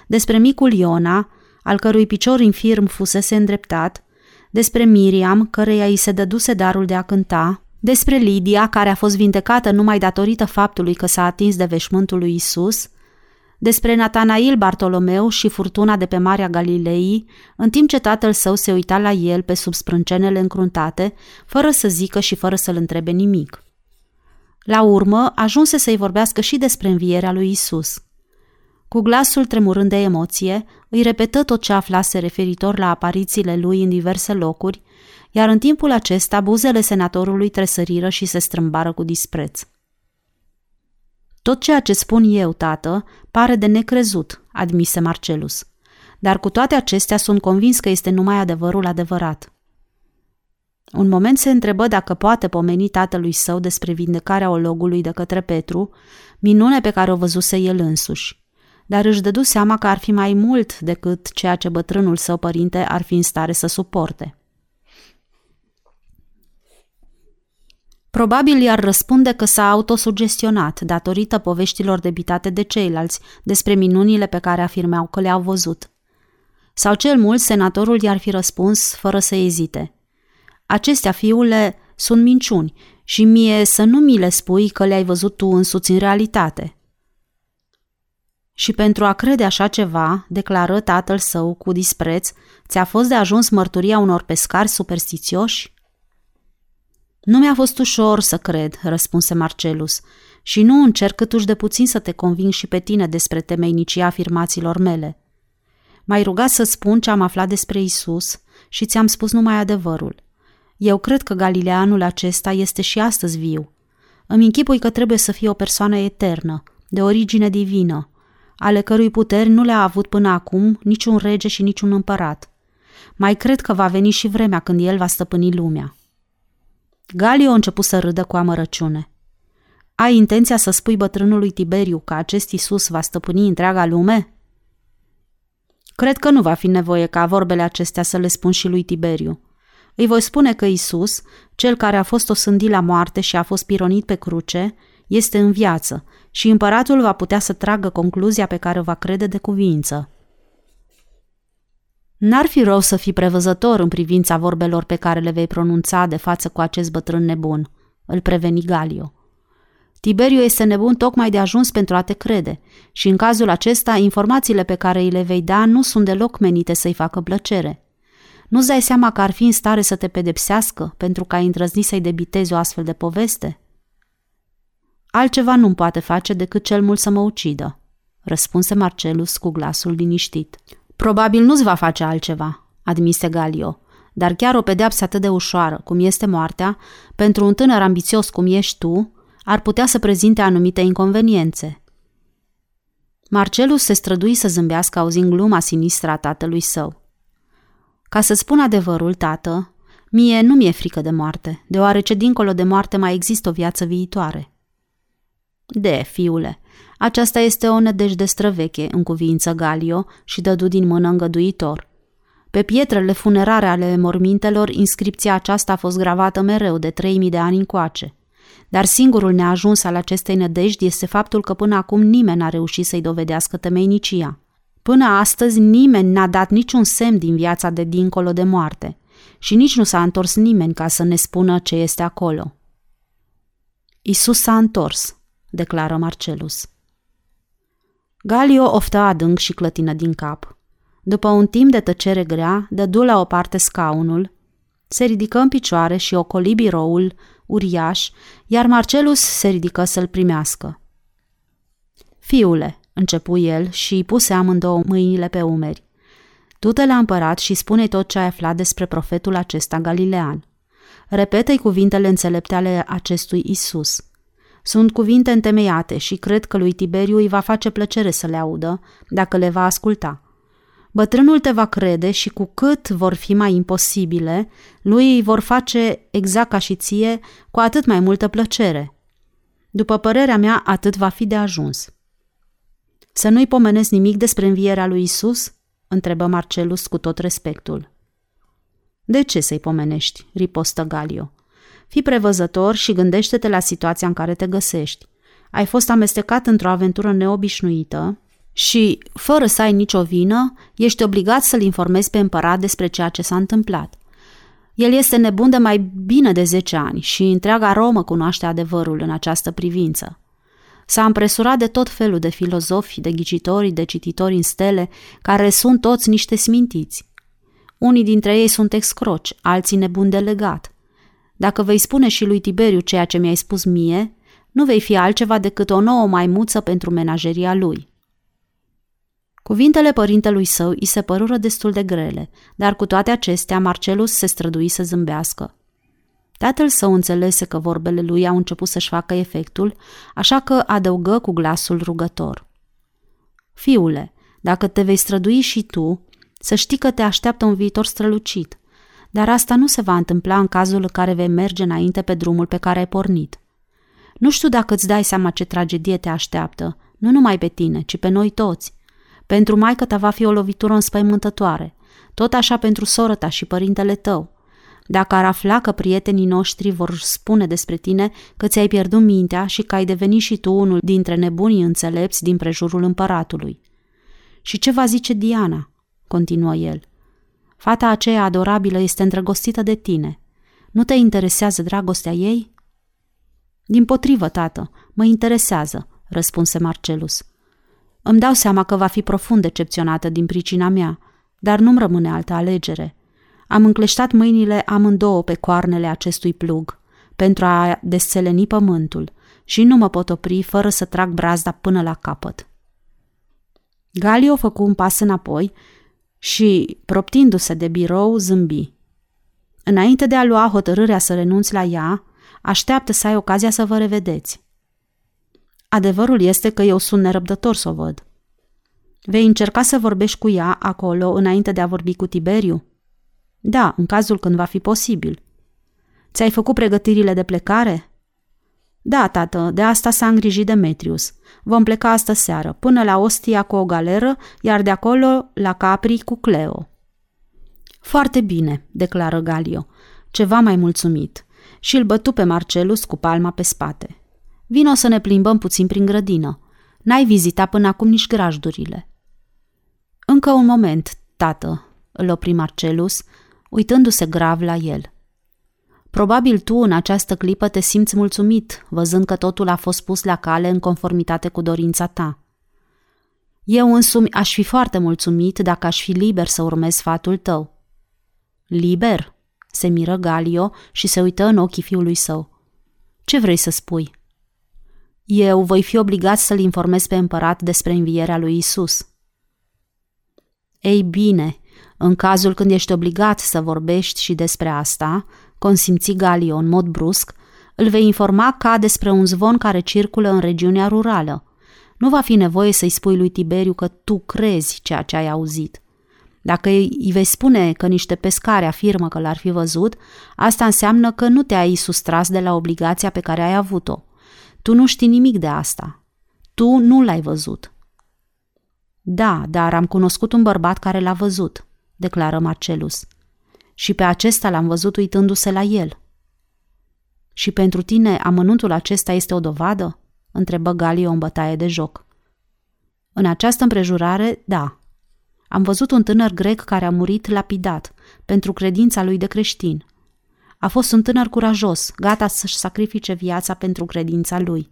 despre micul Iona, al cărui picior infirm fusese îndreptat, despre Miriam, căreia îi se dăduse darul de a cânta, despre Lidia, care a fost vindecată numai datorită faptului că s-a atins de veșmântul lui Isus, despre Natanail Bartolomeu și furtuna de pe Marea Galilei, în timp ce tatăl său se uita la el pe sub sprâncenele încruntate, fără să zică și fără să-l întrebe nimic. La urmă, ajunse să-i vorbească și despre învierea lui Isus. Cu glasul tremurând de emoție, îi repetă tot ce aflase referitor la aparițiile lui în diverse locuri, iar în timpul acesta buzele senatorului tresăriră și se strâmbară cu dispreț. Tot ceea ce spun eu, tată, pare de necrezut, admise Marcelus. Dar cu toate acestea sunt convins că este numai adevărul adevărat. Un moment se întrebă dacă poate pomeni tatălui său despre vindecarea ologului de către Petru, minune pe care o văzuse el însuși. Dar își dădu seama că ar fi mai mult decât ceea ce bătrânul său părinte ar fi în stare să suporte. Probabil i-ar răspunde că s-a autosugestionat datorită poveștilor debitate de ceilalți despre minunile pe care afirmeau că le-au văzut. Sau cel mult senatorul i-ar fi răspuns fără să ezite. Acestea, fiule, sunt minciuni și mie să nu mi le spui că le-ai văzut tu însuți în realitate. Și pentru a crede așa ceva, declară tatăl său cu dispreț, ți-a fost de ajuns mărturia unor pescari superstițioși? Nu mi-a fost ușor să cred, răspunse Marcelus, și nu încerc câtuși de puțin să te conving și pe tine despre temeinicia afirmațiilor mele. M-ai rugat să spun ce am aflat despre Isus și ți-am spus numai adevărul. Eu cred că Galileanul acesta este și astăzi viu. Îmi închipui că trebuie să fie o persoană eternă, de origine divină, ale cărui puteri nu le-a avut până acum niciun rege și niciun împărat. Mai cred că va veni și vremea când el va stăpâni lumea. Galio a început să râdă cu amărăciune. Ai intenția să spui bătrânului Tiberiu că acest Isus va stăpâni întreaga lume? Cred că nu va fi nevoie ca vorbele acestea să le spun și lui Tiberiu. Îi voi spune că Isus, cel care a fost osândit la moarte și a fost pironit pe cruce, este în viață și împăratul va putea să tragă concluzia pe care o va crede de cuvință. N-ar fi rău să fii prevăzător în privința vorbelor pe care le vei pronunța de față cu acest bătrân nebun, îl preveni Galio. Tiberiu este nebun tocmai de ajuns pentru a te crede și în cazul acesta informațiile pe care îi le vei da nu sunt deloc menite să-i facă plăcere. Nu-ți dai seama că ar fi în stare să te pedepsească pentru că ai îndrăznit să-i debitezi o astfel de poveste? Altceva nu-mi poate face decât cel mult să mă ucidă, răspunse Marcelus cu glasul liniștit. Probabil nu-ți va face altceva, admise Galio, dar chiar o pedeapsă atât de ușoară, cum este moartea, pentru un tânăr ambițios cum ești tu, ar putea să prezinte anumite inconveniențe. Marcelus se strădui să zâmbească auzind gluma sinistră a tatălui său. Ca să spun adevărul, tată, mie nu mi-e frică de moarte, deoarece dincolo de moarte mai există o viață viitoare. De, fiule, aceasta este o nădejde străveche, în cuvință Galio și dădu din mână îngăduitor. Pe pietrele funerare ale mormintelor, inscripția aceasta a fost gravată mereu de 3000 de ani încoace. Dar singurul neajuns al acestei nădejdi este faptul că până acum nimeni n-a reușit să-i dovedească temeinicia. Până astăzi nimeni n-a dat niciun semn din viața de dincolo de moarte și nici nu s-a întors nimeni ca să ne spună ce este acolo. Isus s-a întors, declară Marcelus. Galio oftă adânc și clătină din cap. După un timp de tăcere grea, dădu la o parte scaunul, se ridică în picioare și ocoli biroul uriaș, iar Marcelus se ridică să-l primească. Fiule, începu el și îi puse amândouă mâinile pe umeri. Du-te la împărat și spune tot ce ai aflat despre profetul acesta galilean. Repetă-i cuvintele înțelepte ale acestui Isus. Sunt cuvinte întemeiate și cred că lui Tiberiu îi va face plăcere să le audă, dacă le va asculta. Bătrânul te va crede și cu cât vor fi mai imposibile, lui îi vor face exact ca și ție, cu atât mai multă plăcere. După părerea mea, atât va fi de ajuns. Să nu-i pomenesc nimic despre învierea lui Isus? întrebă Marcelus cu tot respectul. De ce să-i pomenești? ripostă Galio. Fii prevăzător și gândește-te la situația în care te găsești. Ai fost amestecat într-o aventură neobișnuită și, fără să ai nicio vină, ești obligat să-l informezi pe împărat despre ceea ce s-a întâmplat. El este nebun de mai bine de 10 ani și întreaga Romă cunoaște adevărul în această privință. S-a împresurat de tot felul de filozofi, de ghicitori, de cititori în stele, care sunt toți niște smintiți. Unii dintre ei sunt excroci, alții nebuni de legat. Dacă vei spune și lui Tiberiu ceea ce mi-ai spus mie, nu vei fi altceva decât o nouă maimuță pentru menageria lui. Cuvintele părintelui său îi se părură destul de grele, dar cu toate acestea Marcelus se strădui să zâmbească. Tatăl său înțelese că vorbele lui au început să-și facă efectul, așa că adăugă cu glasul rugător. Fiule, dacă te vei strădui și tu, să știi că te așteaptă un viitor strălucit, dar asta nu se va întâmpla în cazul în care vei merge înainte pe drumul pe care ai pornit. Nu știu dacă îți dai seama ce tragedie te așteaptă, nu numai pe tine, ci pe noi toți. Pentru maică ta va fi o lovitură înspăimântătoare, tot așa pentru soră ta și părintele tău. Dacă ar afla că prietenii noștri vor spune despre tine că ți-ai pierdut mintea și că ai devenit și tu unul dintre nebunii înțelepți din prejurul împăratului. Și ce va zice Diana? continuă el. Fata aceea adorabilă este îndrăgostită de tine. Nu te interesează dragostea ei? Din potrivă, tată, mă interesează, răspunse Marcelus. Îmi dau seama că va fi profund decepționată din pricina mea, dar nu-mi rămâne altă alegere. Am încleștat mâinile amândouă pe coarnele acestui plug, pentru a desțeleni pământul, și nu mă pot opri fără să trag brazda până la capăt. Galio făcu un pas înapoi și, proptindu-se de birou, zâmbi. Înainte de a lua hotărârea să renunți la ea, așteaptă să ai ocazia să vă revedeți. Adevărul este că eu sunt nerăbdător să o văd. Vei încerca să vorbești cu ea acolo înainte de a vorbi cu Tiberiu? Da, în cazul când va fi posibil. Ți-ai făcut pregătirile de plecare? Da, tată, de asta s-a îngrijit Demetrius. Vom pleca astă seară, până la Ostia cu o galeră, iar de acolo la Capri cu Cleo. Foarte bine, declară Galio, ceva mai mulțumit, și îl bătu pe Marcelus cu palma pe spate. Vino să ne plimbăm puțin prin grădină. N-ai vizitat până acum nici grajdurile. Încă un moment, tată, îl opri Marcelus, uitându-se grav la el. Probabil tu în această clipă te simți mulțumit, văzând că totul a fost pus la cale în conformitate cu dorința ta. Eu însumi aș fi foarte mulțumit dacă aș fi liber să urmez sfatul tău. Liber? se miră Galio și se uită în ochii fiului său. Ce vrei să spui? Eu voi fi obligat să-l informez pe împărat despre învierea lui Isus. Ei bine, în cazul când ești obligat să vorbești și despre asta, consimți Galio în mod brusc, îl vei informa ca despre un zvon care circulă în regiunea rurală. Nu va fi nevoie să-i spui lui Tiberiu că tu crezi ceea ce ai auzit. Dacă îi vei spune că niște pescari afirmă că l-ar fi văzut, asta înseamnă că nu te-ai sustras de la obligația pe care ai avut-o. Tu nu știi nimic de asta. Tu nu l-ai văzut. Da, dar am cunoscut un bărbat care l-a văzut, declară Marcelus. Și pe acesta l-am văzut uitându-se la el. Și pentru tine amănuntul acesta este o dovadă? întrebă Galio în bătaie de joc. În această împrejurare, da. Am văzut un tânăr grec care a murit lapidat pentru credința lui de creștin. A fost un tânăr curajos, gata să-și sacrifice viața pentru credința lui.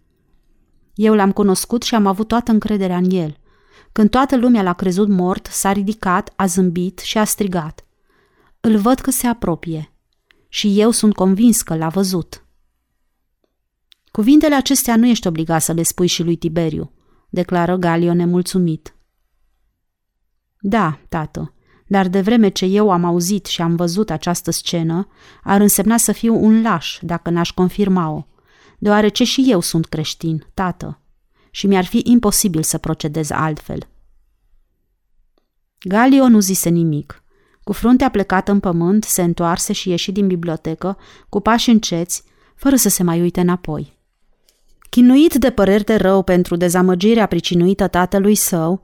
Eu l-am cunoscut și am avut toată încrederea în el. Când toată lumea l-a crezut mort, s-a ridicat, a zâmbit și a strigat. Îl văd că se apropie. Și eu sunt convins că l-a văzut. Cuvintele acestea nu ești obligat să le spui și lui Tiberiu, declară Galio nemulțumit. Da, tată, dar de vreme ce eu am auzit și am văzut această scenă, ar însemna să fiu un laș dacă n-aș confirma-o, deoarece și eu sunt creștin, tată, și mi-ar fi imposibil să procedez altfel. Galio nu zise nimic. Cu fruntea plecată în pământ, se întoarse și ieși din bibliotecă, cu pași înceți, fără să se mai uite înapoi. Chinuit de păreri de rău pentru dezamăgirea pricinuită tatălui său,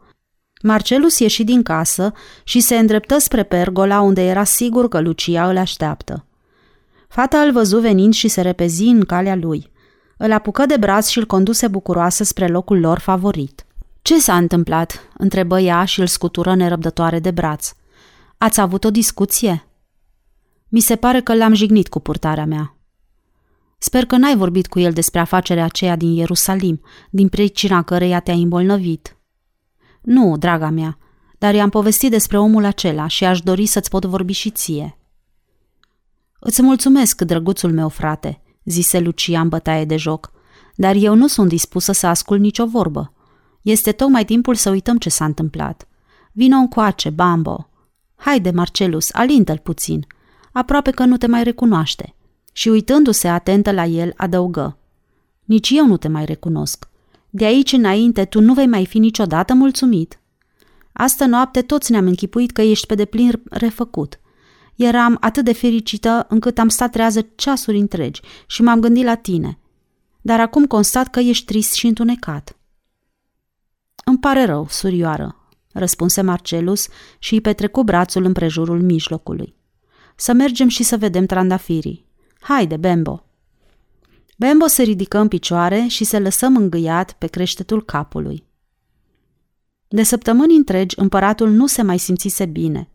Marcelus ieși din casă și se îndreptă spre pergola unde era sigur că Lucia îl așteaptă. Fata îl văzu venind și se repezi în calea lui. Îl apucă de braț și îl conduse bucuroasă spre locul lor favorit. Ce s-a întâmplat?" întrebă ea și îl scutură nerăbdătoare de braț. Ați avut o discuție?" Mi se pare că l-am jignit cu purtarea mea. Sper că n-ai vorbit cu el despre afacerea aceea din Ierusalim, din pricina căreia te-ai îmbolnăvit. Nu, draga mea, dar i-am povestit despre omul acela și aș dori să-ți pot vorbi și ție. Îți mulțumesc, drăguțul meu frate, zise Lucia în bătaie de joc, dar eu nu sunt dispusă să ascult nicio vorbă. Este tocmai timpul să uităm ce s-a întâmplat. Vino încoace, Bambo. Haide, Marcelus, alintă-l puțin. Aproape că nu te mai recunoaște și uitându-se atentă la el, adăugă. Nici eu nu te mai recunosc. De aici înainte tu nu vei mai fi niciodată mulțumit. Astă noapte toți ne-am închipuit că ești pe deplin refăcut. Eram atât de fericită încât am stat trează ceasuri întregi și m-am gândit la tine. Dar acum constat că ești trist și întunecat. Îmi pare rău, surioară, răspunse Marcelus și îi petrecu brațul împrejurul mijlocului. Să mergem și să vedem trandafirii. Haide, Bembo! Bembo se ridică în picioare și se lăsă mângâiat pe creștetul capului. De săptămâni întregi, împăratul nu se mai simțise bine.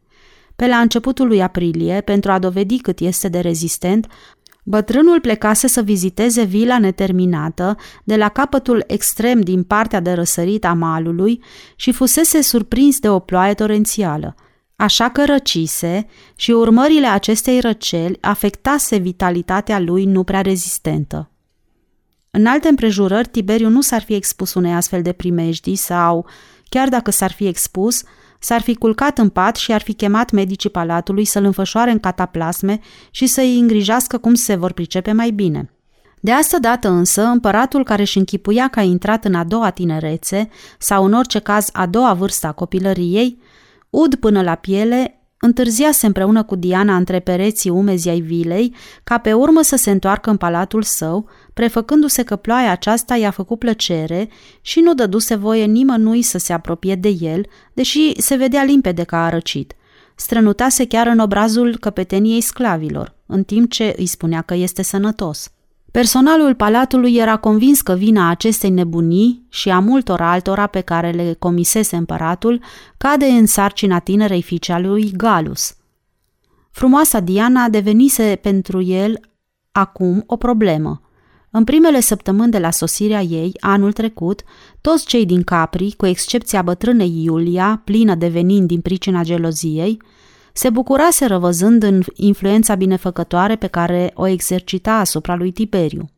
Pe la începutul lui aprilie, pentru a dovedi cât este de rezistent, bătrânul plecase să viziteze vila neterminată de la capătul extrem din partea de răsărit a malului și fusese surprins de o ploaie torențială – așa că răcise și urmările acestei răceli afectase vitalitatea lui nu prea rezistentă. În alte împrejurări, Tiberiu nu s-ar fi expus unei astfel de primejdii sau, chiar dacă s-ar fi expus, s-ar fi culcat în pat și ar fi chemat medicii palatului să-l înfășoare în cataplasme și să îi îngrijească cum se vor pricepe mai bine. De asta dată însă, împăratul care își închipuia că a intrat în a doua tinerețe, sau în orice caz a doua vârstă a copilăriei, ud până la piele, întârziase împreună cu Diana între pereții umezi ai vilei, ca pe urmă să se întoarcă în palatul său, prefăcându-se că ploaia aceasta i-a făcut plăcere și nu dăduse voie nimănui să se apropie de el, deși se vedea limpede că a răcit. Strănutase chiar în obrazul căpeteniei sclavilor, în timp ce îi spunea că este sănătos. Personalul palatului era convins că vina acestei nebunii și a multor altora pe care le comisese împăratul cade în sarcina tinerei fiice a lui Galus. Frumoasa Diana devenise pentru el acum o problemă. În primele săptămâni de la sosirea ei, anul trecut, toți cei din Capri, cu excepția bătrânei Iulia, plină de venin din pricina geloziei, se bucurase răvăzând în influența binefăcătoare pe care o exercita asupra lui Tiberiu.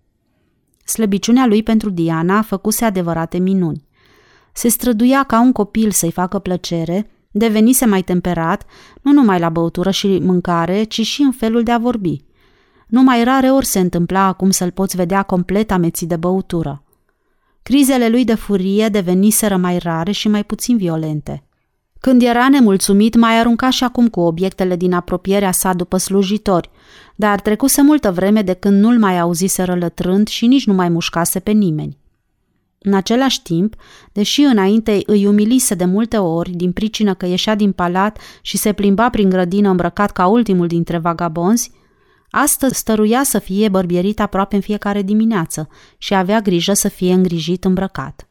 Slăbiciunea lui pentru Diana făcuse adevărate minuni. Se străduia ca un copil să-i facă plăcere, devenise mai temperat, nu numai la băutură și mâncare, ci și în felul de a vorbi. Numai rare ori se întâmpla acum să-l poți vedea complet amețit de băutură. Crizele lui de furie deveniseră mai rare și mai puțin violente. Când era nemulțumit, mai arunca și acum cu obiectele din apropierea sa după slujitori, dar trecuse multă vreme de când nu-l mai auzise rălătrând și nici nu mai mușcase pe nimeni. În același timp, deși înainte îi umilise de multe ori din pricină că ieșea din palat și se plimba prin grădină îmbrăcat ca ultimul dintre vagabonzi, astăzi stăruia să fie bărbierit aproape în fiecare dimineață și avea grijă să fie îngrijit îmbrăcat.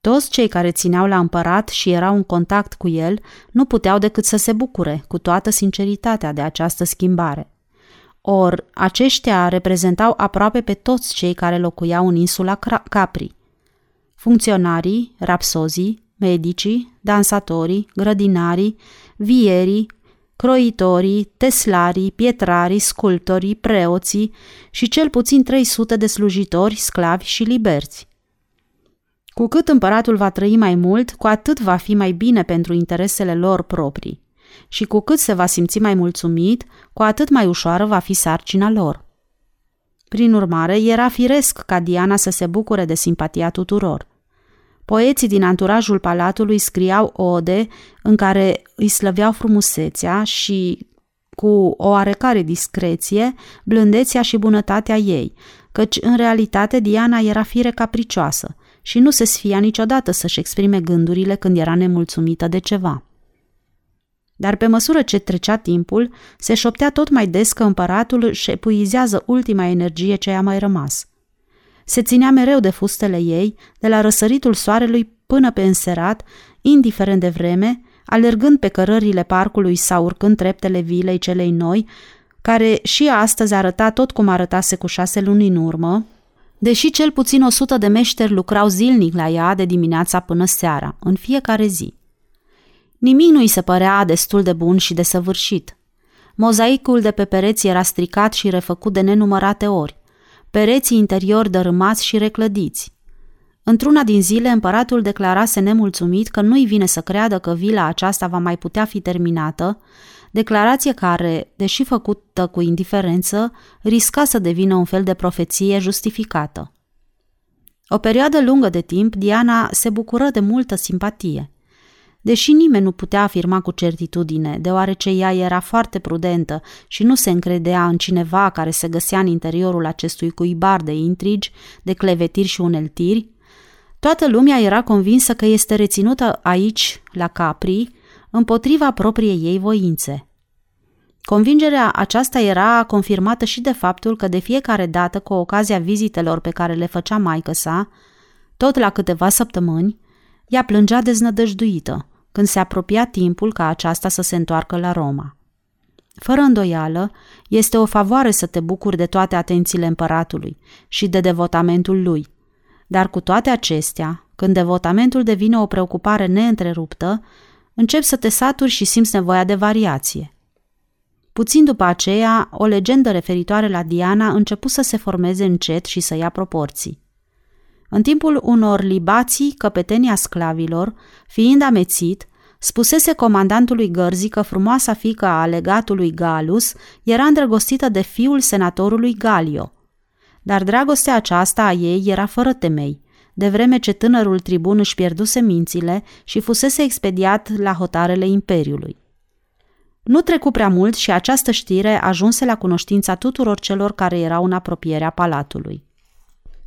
Toți cei care țineau la împărat și erau în contact cu el nu puteau decât să se bucure cu toată sinceritatea de această schimbare. Or, aceștia reprezentau aproape pe toți cei care locuiau în insula Capri. Funcționarii, rapsozii, medicii, dansatorii, grădinarii, vierii, croitorii, teslarii, pietrarii, sculptorii, preoții și cel puțin 300 de slujitori, sclavi și liberți. Cu cât împăratul va trăi mai mult, cu atât va fi mai bine pentru interesele lor proprii. Și cu cât se va simți mai mulțumit, cu atât mai ușoară va fi sarcina lor. Prin urmare, era firesc ca Diana să se bucure de simpatia tuturor. Poeții din anturajul palatului scriau ode în care îi slăveau frumusețea și, cu o oarecare discreție, blândețea și bunătatea ei, căci în realitate Diana era fire capricioasă și nu se sfia niciodată să-și exprime gândurile când era nemulțumită de ceva. Dar pe măsură ce trecea timpul, se șoptea tot mai des că împăratul își epuizează ultima energie ce a mai rămas. Se ținea mereu de fustele ei, de la răsăritul soarelui până pe înserat, indiferent de vreme, alergând pe cărările parcului sau urcând treptele vilei celei noi, care și astăzi arăta tot cum arătase cu șase luni în urmă, deși cel puțin o sută de meșteri lucrau zilnic la ea de dimineața până seara, în fiecare zi. Nimic nu îi se părea destul de bun și de săvârșit. Mozaicul de pe pereți era stricat și refăcut de nenumărate ori, pereții interiori dărâmați și reclădiți. Într-una din zile, împăratul declarase nemulțumit că nu-i vine să creadă că vila aceasta va mai putea fi terminată, declarație care, deși făcută cu indiferență, risca să devină un fel de profeție justificată. O perioadă lungă de timp, Diana se bucură de multă simpatie. Deși nimeni nu putea afirma cu certitudine, deoarece ea era foarte prudentă și nu se încredea în cineva care se găsea în interiorul acestui cuibar de intrigi, de clevetiri și uneltiri, toată lumea era convinsă că este reținută aici, la Capri, împotriva propriei ei voințe. Convingerea aceasta era confirmată și de faptul că de fiecare dată, cu ocazia vizitelor pe care le făcea maică sa, tot la câteva săptămâni, ea plângea deznădăjduită când se apropia timpul ca aceasta să se întoarcă la Roma. Fără îndoială, este o favoare să te bucuri de toate atențiile împăratului și de devotamentul lui. Dar cu toate acestea, când devotamentul devine o preocupare neîntreruptă, începi să te saturi și simți nevoia de variație. Puțin după aceea, o legendă referitoare la Diana început să se formeze încet și să ia proporții. În timpul unor libații, căpetenia sclavilor, fiind amețit, spusese comandantului gărzii că frumoasa fică a legatului Galus era îndrăgostită de fiul senatorului Galio. Dar dragostea aceasta a ei era fără temei, de vreme ce tânărul tribun își pierduse mințile și fusese expediat la hotarele Imperiului. Nu trecu prea mult și această știre ajunse la cunoștința tuturor celor care erau în apropierea palatului.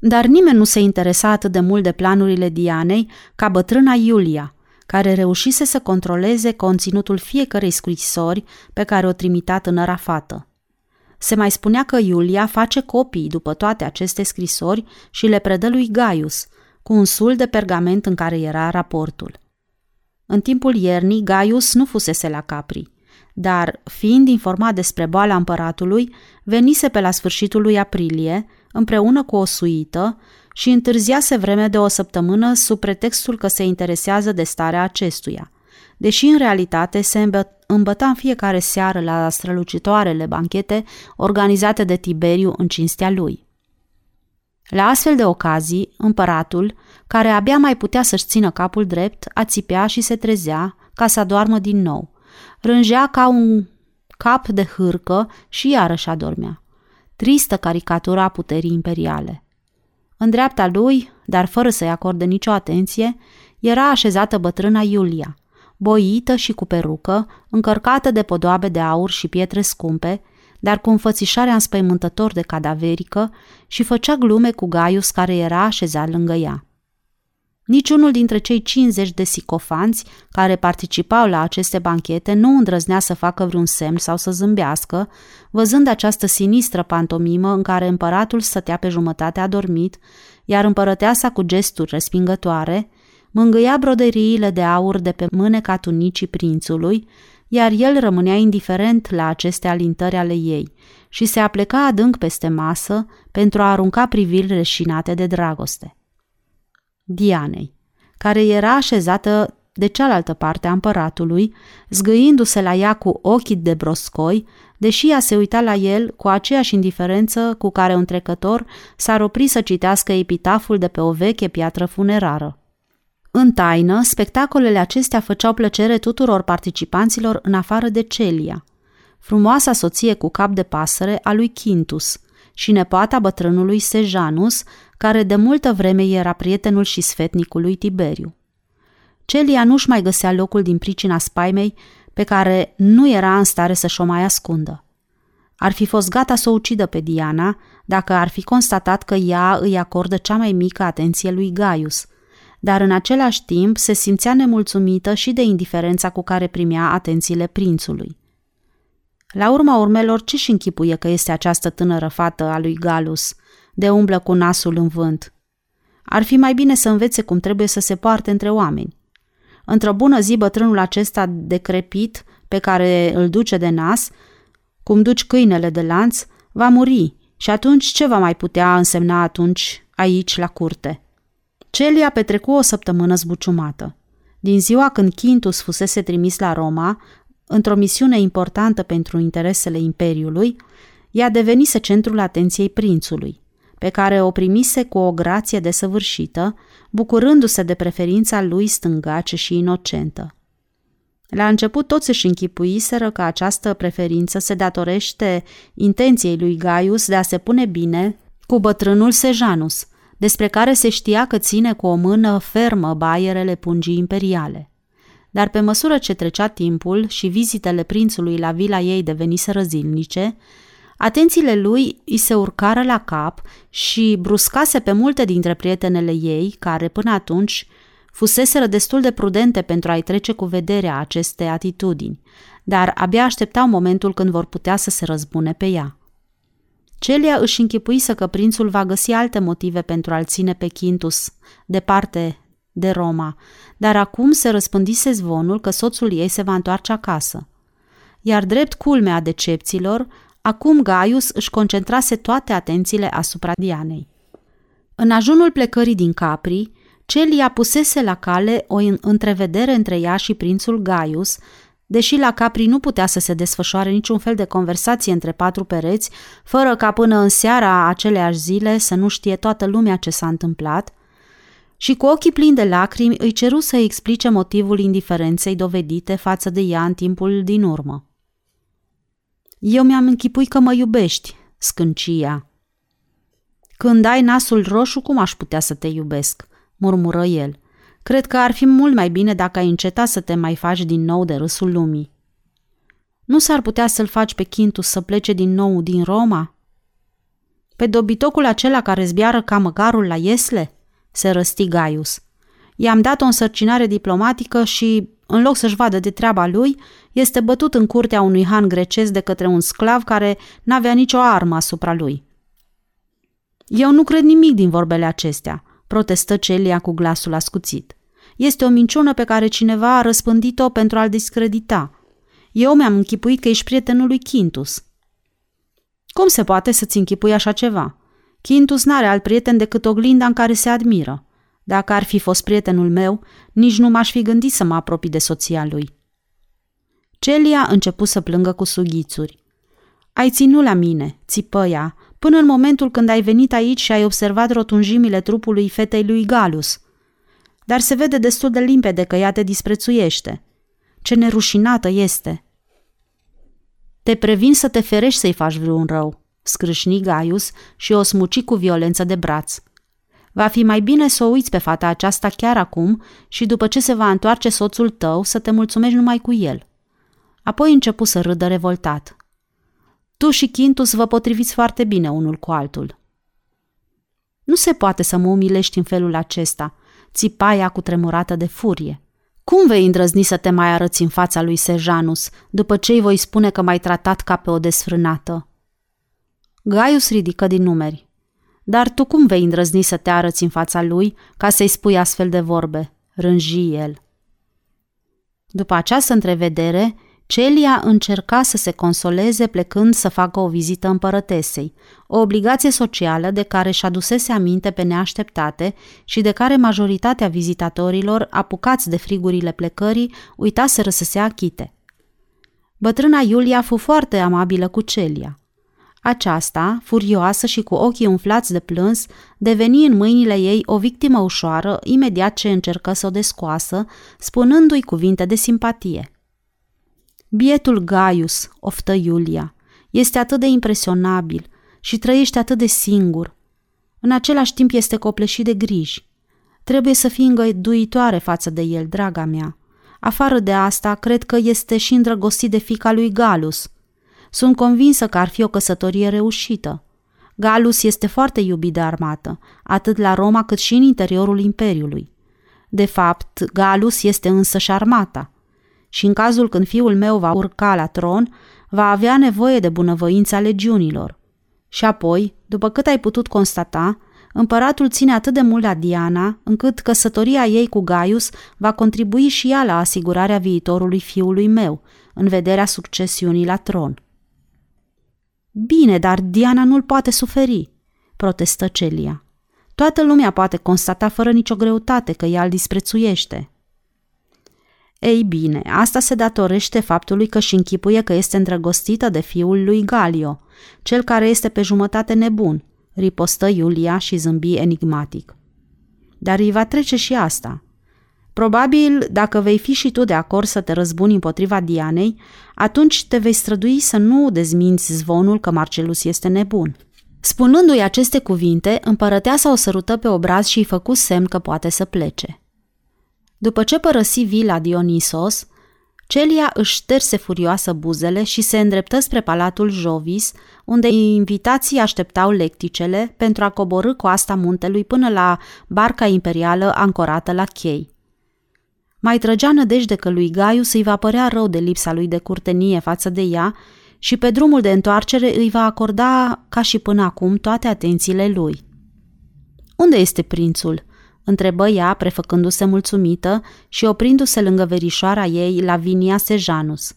Dar nimeni nu se interesa atât de mult de planurile Dianei ca bătrâna Iulia, care reușise să controleze conținutul fiecărei scrisori pe care o trimita tânăra fată. Se mai spunea că Iulia face copii după toate aceste scrisori și le predă lui Gaius, cu un sul de pergament în care era raportul. În timpul iernii, Gaius nu fusese la Capri, dar, fiind informat despre boala împăratului, venise pe la sfârșitul lui aprilie, împreună cu o suită, și întârziase vreme de o săptămână sub pretextul că se interesează de starea acestuia, deși în realitate se îmbăta în fiecare seară la strălucitoarele banchete organizate de Tiberiu în cinstea lui. La astfel de ocazii, împăratul, care abia mai putea să-și țină capul drept, ațipea și se trezea ca să doarmă din nou. Rângea ca un cap de hârcă și iarăși adormea. Tristă caricatura a puterii imperiale. În dreapta lui, dar fără să-i acorde nicio atenție, era așezată bătrâna Iulia, boită și cu perucă, încărcată de podoabe de aur și pietre scumpe, dar cu înfățișarea înspăimântător de cadaverică și făcea glume cu Gaius care era așezat lângă ea. Niciunul dintre cei 50 de sicofanți care participau la aceste banchete nu îndrăznea să facă vreun semn sau să zâmbească, văzând această sinistră pantomimă în care împăratul stătea pe jumătate adormit, iar împărăteasa cu gesturi respingătoare mângâia broderiile de aur de pe mâneca tunicii prințului, iar el rămânea indiferent la aceste alintări ale ei și se apleca adânc peste masă pentru a arunca priviri reșinate de dragoste. Dianei, care era așezată de cealaltă parte a împăratului, zgâindu-se la ea cu ochii de broscoi, deși ea se uita la el cu aceeași indiferență cu care un trecător s-ar opri să citească epitaful de pe o veche piatră funerară. În taină, spectacolele acestea făceau plăcere tuturor participanților în afară de Celia, frumoasa soție cu cap de pasăre a lui Quintus și nepoata bătrânului Sejanus, care de multă vreme era prietenul și sfetnicul lui Tiberiu. Celia nu-și mai găsea locul din pricina spaimei pe care nu era în stare să-și o mai ascundă. Ar fi fost gata să o ucidă pe Diana dacă ar fi constatat că ea îi acordă cea mai mică atenție lui Gaius – dar în același timp se simțea nemulțumită și de indiferența cu care primea atențiile prințului. La urma urmelor, ce și închipuie că este această tânără fată a lui Galus, de umblă cu nasul în vânt? Ar fi mai bine să învețe cum trebuie să se poarte între oameni. Într-o bună zi, bătrânul acesta decrepit, pe care îl duce de nas, cum duci câinele de lanț, va muri și atunci ce va mai putea însemna atunci aici la curte? Celia petrecu o săptămână zbuciumată. Din ziua când Quintus fusese trimis la Roma, într-o misiune importantă pentru interesele Imperiului, ea devenise centrul atenției prințului, pe care o primise cu o grație desăvârșită, bucurându-se de preferința lui stângace și inocentă. La început toți își închipuiseră că această preferință se datorește intenției lui Gaius de a se pune bine cu bătrânul Sejanus – despre care se știa că ține cu o mână fermă baierele pungii imperiale. Dar pe măsură ce trecea timpul și vizitele prințului la vila ei deveniseră zilnice, atențiile lui îi se urcară la cap și bruscase pe multe dintre prietenele ei, care până atunci fuseseră destul de prudente pentru a-i trece cu vederea aceste atitudini, dar abia așteptau momentul când vor putea să se răzbune pe ea. Celia își închipuise că prințul va găsi alte motive pentru a-l ține pe Quintus, departe de Roma, dar acum se răspândise zvonul că soțul ei se va întoarce acasă. Iar drept culmea decepțiilor, acum Gaius își concentrase toate atențiile asupra Dianei. În ajunul plecării din Capri, Celia pusese la cale o întrevedere între ea și prințul Gaius, Deși la Capri nu putea să se desfășoare niciun fel de conversație între patru pereți, fără ca până în seara aceleași zile să nu știe toată lumea ce s-a întâmplat, și cu ochii plini de lacrimi îi ceru să explice motivul indiferenței dovedite față de ea în timpul din urmă. Eu mi-am închipui că mă iubești, scância. Când ai nasul roșu, cum aș putea să te iubesc?" murmură el. Cred că ar fi mult mai bine dacă ai înceta să te mai faci din nou de râsul lumii. Nu s-ar putea să-l faci pe Quintus să plece din nou din Roma? Pe dobitocul acela care zbiară ca măgarul la Iesle? Se răsti Gaius. I-am dat o însărcinare diplomatică și, în loc să-și vadă de treaba lui, este bătut în curtea unui han grecesc de către un sclav care n-avea nicio armă asupra lui. Eu nu cred nimic din vorbele acestea protestă Celia cu glasul ascuțit. Este o minciună pe care cineva a răspândit-o pentru a-l discredita. Eu mi-am închipuit că ești prietenul lui Quintus. Cum se poate să-ți închipui așa ceva? Quintus n-are alt prieten decât oglinda în care se admiră. Dacă ar fi fost prietenul meu, nici nu m-aș fi gândit să mă apropii de soția lui. Celia început să plângă cu sughițuri. Ai ținut la mine, țipă ea, până în momentul când ai venit aici și ai observat rotunjimile trupului fetei lui Galus. Dar se vede destul de limpede că ea te disprețuiește. Ce nerușinată este! Te previn să te ferești să-i faci vreun rău, scrâșni Gaius și o smuci cu violență de braț. Va fi mai bine să o uiți pe fata aceasta chiar acum și după ce se va întoarce soțul tău să te mulțumești numai cu el. Apoi începu să râdă revoltat. Tu și Quintus vă potriviți foarte bine unul cu altul. Nu se poate să mă umilești în felul acesta, țipa ea cu tremurată de furie. Cum vei îndrăzni să te mai arăți în fața lui Sejanus, după ce îi voi spune că m-ai tratat ca pe o desfrânată? Gaius ridică din numeri. Dar tu cum vei îndrăzni să te arăți în fața lui ca să-i spui astfel de vorbe? Rânji el. După această întrevedere, Celia încerca să se consoleze plecând să facă o vizită împărătesei, o obligație socială de care și adusese aminte pe neașteptate și de care majoritatea vizitatorilor, apucați de frigurile plecării, uitaseră să se achite. Bătrâna Iulia fu foarte amabilă cu Celia. Aceasta, furioasă și cu ochii umflați de plâns, deveni în mâinile ei o victimă ușoară imediat ce încercă să o descoasă, spunându-i cuvinte de simpatie – Bietul Gaius, oftă Iulia, este atât de impresionabil și trăiește atât de singur. În același timp este copleșit de griji. Trebuie să fii îngăduitoare față de el, draga mea. Afară de asta, cred că este și îndrăgostit de fica lui Galus. Sunt convinsă că ar fi o căsătorie reușită. Galus este foarte iubit de armată, atât la Roma cât și în interiorul Imperiului. De fapt, Galus este însă și armata – și în cazul când fiul meu va urca la tron, va avea nevoie de bunăvoința legiunilor. Și apoi, după cât ai putut constata, împăratul ține atât de mult la Diana, încât căsătoria ei cu Gaius va contribui și ea la asigurarea viitorului fiului meu, în vederea succesiunii la tron. Bine, dar Diana nu-l poate suferi, protestă Celia. Toată lumea poate constata fără nicio greutate că ea îl disprețuiește. Ei bine, asta se datorește faptului că și închipuie că este îndrăgostită de fiul lui Galio, cel care este pe jumătate nebun, ripostă Iulia și zâmbi enigmatic. Dar îi va trece și asta. Probabil, dacă vei fi și tu de acord să te răzbuni împotriva Dianei, atunci te vei strădui să nu dezminți zvonul că Marcelus este nebun. Spunându-i aceste cuvinte, împărăteasa o sărută pe obraz și îi făcu semn că poate să plece. După ce părăsi vila Dionisos, Celia își șterse furioasă buzele și se îndreptă spre palatul Jovis, unde invitații așteptau lecticele pentru a coborâ coasta muntelui până la barca imperială ancorată la chei. Mai trăgea nădejde că lui Gaius îi va părea rău de lipsa lui de curtenie față de ea și pe drumul de întoarcere îi va acorda, ca și până acum, toate atențiile lui. Unde este prințul?" întrebă ea, prefăcându-se mulțumită și oprindu-se lângă verișoara ei, Lavinia Sejanus.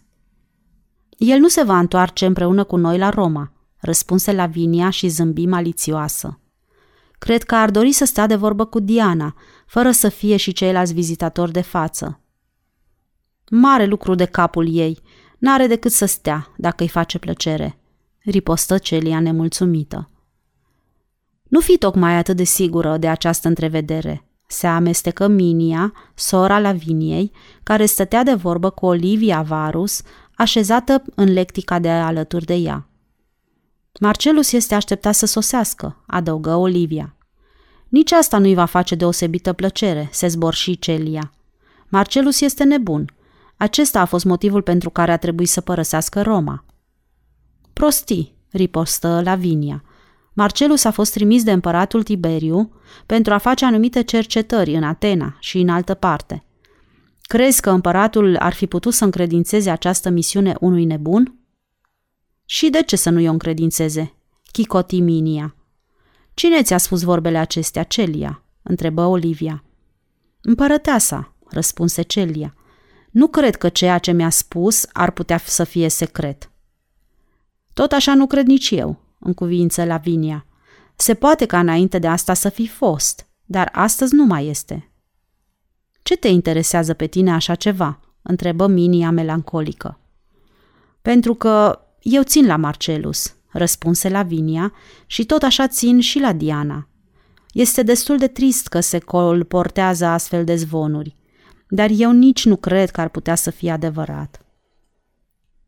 El nu se va întoarce împreună cu noi la Roma, răspunse Lavinia și zâmbi malițioasă. Cred că ar dori să stea de vorbă cu Diana, fără să fie și ceilalți vizitatori de față. Mare lucru de capul ei, n-are decât să stea, dacă îi face plăcere, ripostă Celia nemulțumită. Nu fi tocmai atât de sigură de această întrevedere. Se amestecă Minia, sora Laviniei, care stătea de vorbă cu Olivia Varus, așezată în lectica de alături de ea. Marcelus este așteptat să sosească, adăugă Olivia. Nici asta nu-i va face deosebită plăcere, se zborși Celia. Marcelus este nebun. Acesta a fost motivul pentru care a trebuit să părăsească Roma. Prostii, ripostă Lavinia. Marcelus a fost trimis de împăratul Tiberiu pentru a face anumite cercetări în Atena și în altă parte. Crezi că împăratul ar fi putut să încredințeze această misiune unui nebun? Și de ce să nu i-o încredințeze? Chicoti Minia. Cine ți-a spus vorbele acestea, Celia? întrebă Olivia. Împărăteasa, răspunse Celia. Nu cred că ceea ce mi-a spus ar putea să fie secret. Tot așa nu cred nici eu, în cuvință Lavinia. Se poate ca înainte de asta să fi fost, dar astăzi nu mai este. Ce te interesează pe tine așa ceva? întrebă Minia melancolică. Pentru că eu țin la Marcelus, răspunse Lavinia, și tot așa țin și la Diana. Este destul de trist că se colportează astfel de zvonuri, dar eu nici nu cred că ar putea să fie adevărat.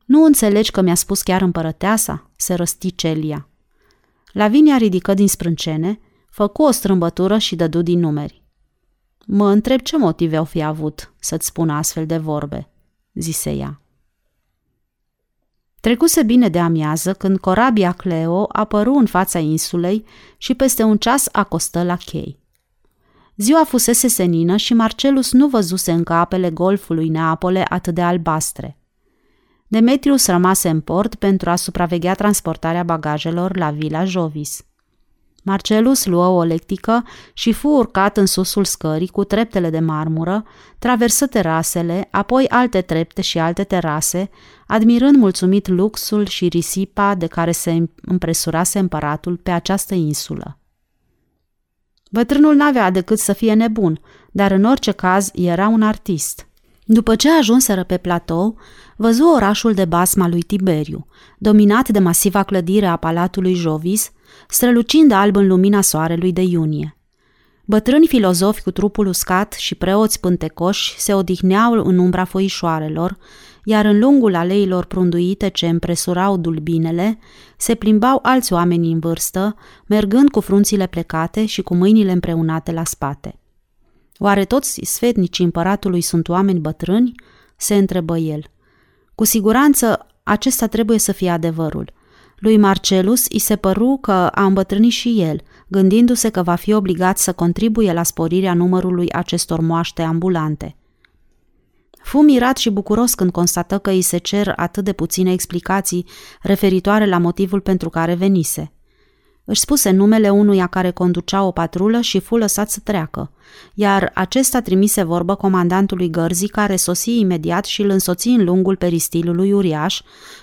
Nu înțelegi că mi-a spus chiar împărăteasa?" se răsti Celia. Lavinia ridică din sprâncene, Făcu o strâmbătură și dădu din numeri. Mă întreb ce motive au fi avut să-ți spună astfel de vorbe, zise ea. Trecuse bine de amiază când corabia Cleo apăru în fața insulei și peste un ceas acostă la chei. Ziua fusese senină și Marcelus nu văzuse încă apele golfului Neapole atât de albastre. Demetrius rămase în port pentru a supraveghea transportarea bagajelor la Villa Jovis. Marcelus luă o lectică și fu urcat în susul scării cu treptele de marmură, traversă terasele, apoi alte trepte și alte terase, admirând mulțumit luxul și risipa de care se împresurase împăratul pe această insulă. Bătrânul n-avea decât să fie nebun, dar în orice caz era un artist. După ce ajunseră pe platou, văzu orașul de basma lui Tiberiu, dominat de masiva clădire a palatului Jovis, strălucind alb în lumina soarelui de iunie. Bătrâni filozofi cu trupul uscat și preoți pântecoși se odihneau în umbra foișoarelor, iar în lungul aleilor prunduite ce împresurau dulbinele, se plimbau alți oameni în vârstă, mergând cu frunțile plecate și cu mâinile împreunate la spate. Oare toți sfetnicii împăratului sunt oameni bătrâni? se întrebă el. Cu siguranță acesta trebuie să fie adevărul – lui Marcelus îi se păru că a îmbătrânit și el, gândindu-se că va fi obligat să contribuie la sporirea numărului acestor moaște ambulante. Fu mirat și bucuros când constată că îi se cer atât de puține explicații referitoare la motivul pentru care venise. Își spuse numele unuia care conducea o patrulă și fu lăsat să treacă, iar acesta trimise vorbă comandantului gărzii care sosi imediat și îl însoți în lungul peristilului uriaș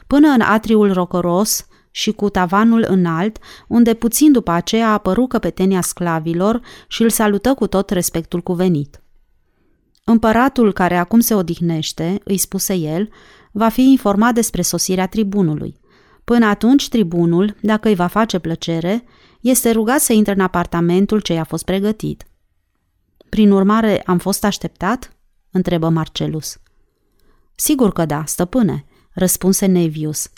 până în atriul rocoros și cu tavanul înalt, unde puțin după aceea apăru căpetenia sclavilor și îl salută cu tot respectul cuvenit. Împăratul care acum se odihnește, îi spuse el, va fi informat despre sosirea tribunului. Până atunci, tribunul, dacă îi va face plăcere, este rugat să intre în apartamentul ce i-a fost pregătit. Prin urmare, am fost așteptat? întrebă Marcelus. Sigur că da, stăpâne, răspunse Nevius.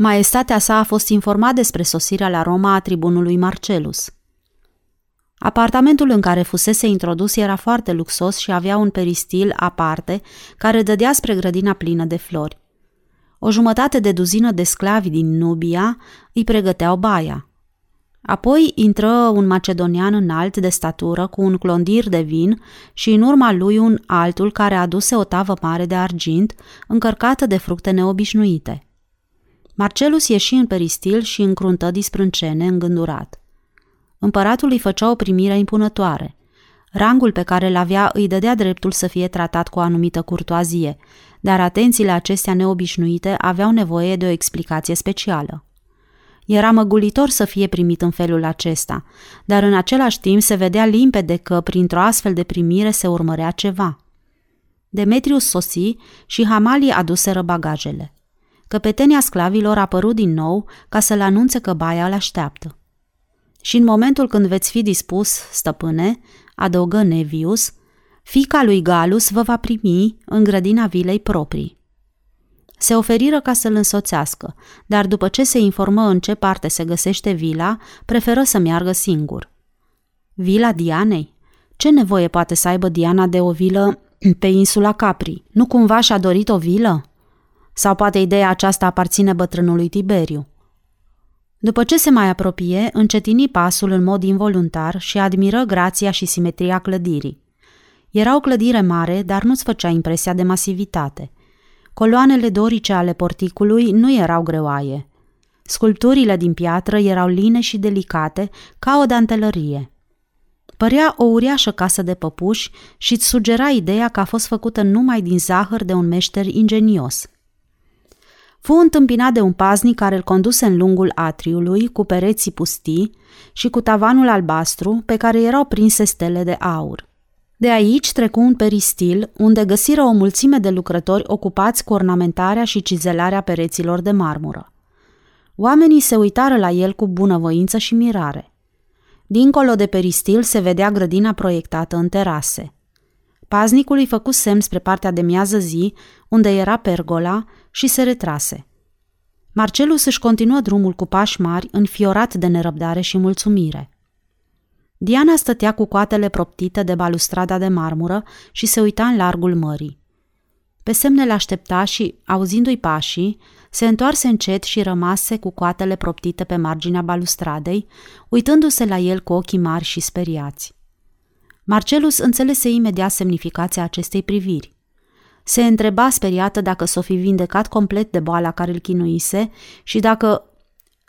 Maestatea sa a fost informat despre sosirea la Roma a tribunului Marcelus. Apartamentul în care fusese introdus era foarte luxos și avea un peristil aparte care dădea spre grădina plină de flori. O jumătate de duzină de sclavi din Nubia îi pregăteau baia. Apoi intră un macedonian înalt de statură cu un clondir de vin și în urma lui un altul care aduse o tavă mare de argint încărcată de fructe neobișnuite – Marcelus ieși în peristil și încruntă disprâncene îngândurat. Împăratul îi făcea o primire impunătoare. Rangul pe care îl avea îi dădea dreptul să fie tratat cu o anumită curtoazie, dar atențiile acestea neobișnuite aveau nevoie de o explicație specială. Era măgulitor să fie primit în felul acesta, dar în același timp se vedea limpede că, printr-o astfel de primire, se urmărea ceva. Demetrius sosi și Hamalii aduseră bagajele. Căpetenia sclavilor a apărut din nou ca să-l anunțe că baia îl așteaptă. Și în momentul când veți fi dispus, stăpâne, adăugă Nevius, fica lui Galus vă va primi în grădina vilei proprii. Se oferiră ca să-l însoțească, dar după ce se informă în ce parte se găsește vila, preferă să meargă singur. Vila Dianei? Ce nevoie poate să aibă Diana de o vilă pe insula Capri? Nu cumva și-a dorit o vilă? Sau poate ideea aceasta aparține bătrânului Tiberiu. După ce se mai apropie, încetini pasul în mod involuntar și admiră grația și simetria clădirii. Era o clădire mare, dar nu-ți făcea impresia de masivitate. Coloanele dorice ale porticului nu erau greoaie. Sculpturile din piatră erau line și delicate, ca o dantelărie. Părea o uriașă casă de păpuși și îți sugera ideea că a fost făcută numai din zahăr de un meșter ingenios – Fu întâmpinat de un paznic care îl conduse în lungul atriului, cu pereții pustii și cu tavanul albastru pe care erau prinse stele de aur. De aici trecu un peristil, unde găsiră o mulțime de lucrători ocupați cu ornamentarea și cizelarea pereților de marmură. Oamenii se uitară la el cu bunăvoință și mirare. Dincolo de peristil se vedea grădina proiectată în terase. Paznicul îi făcu semn spre partea de miază zi, unde era pergola, și se retrase. Marcelus își continuă drumul cu pași mari, înfiorat de nerăbdare și mulțumire. Diana stătea cu coatele proptite de balustrada de marmură și se uita în largul mării. Pe semne le aștepta și, auzindu-i pașii, se întoarse încet și rămase cu coatele proptite pe marginea balustradei, uitându-se la el cu ochii mari și speriați. Marcelus înțelese imediat semnificația acestei priviri. Se întreba speriată dacă s-o fi vindecat complet de boala care îl chinuise și dacă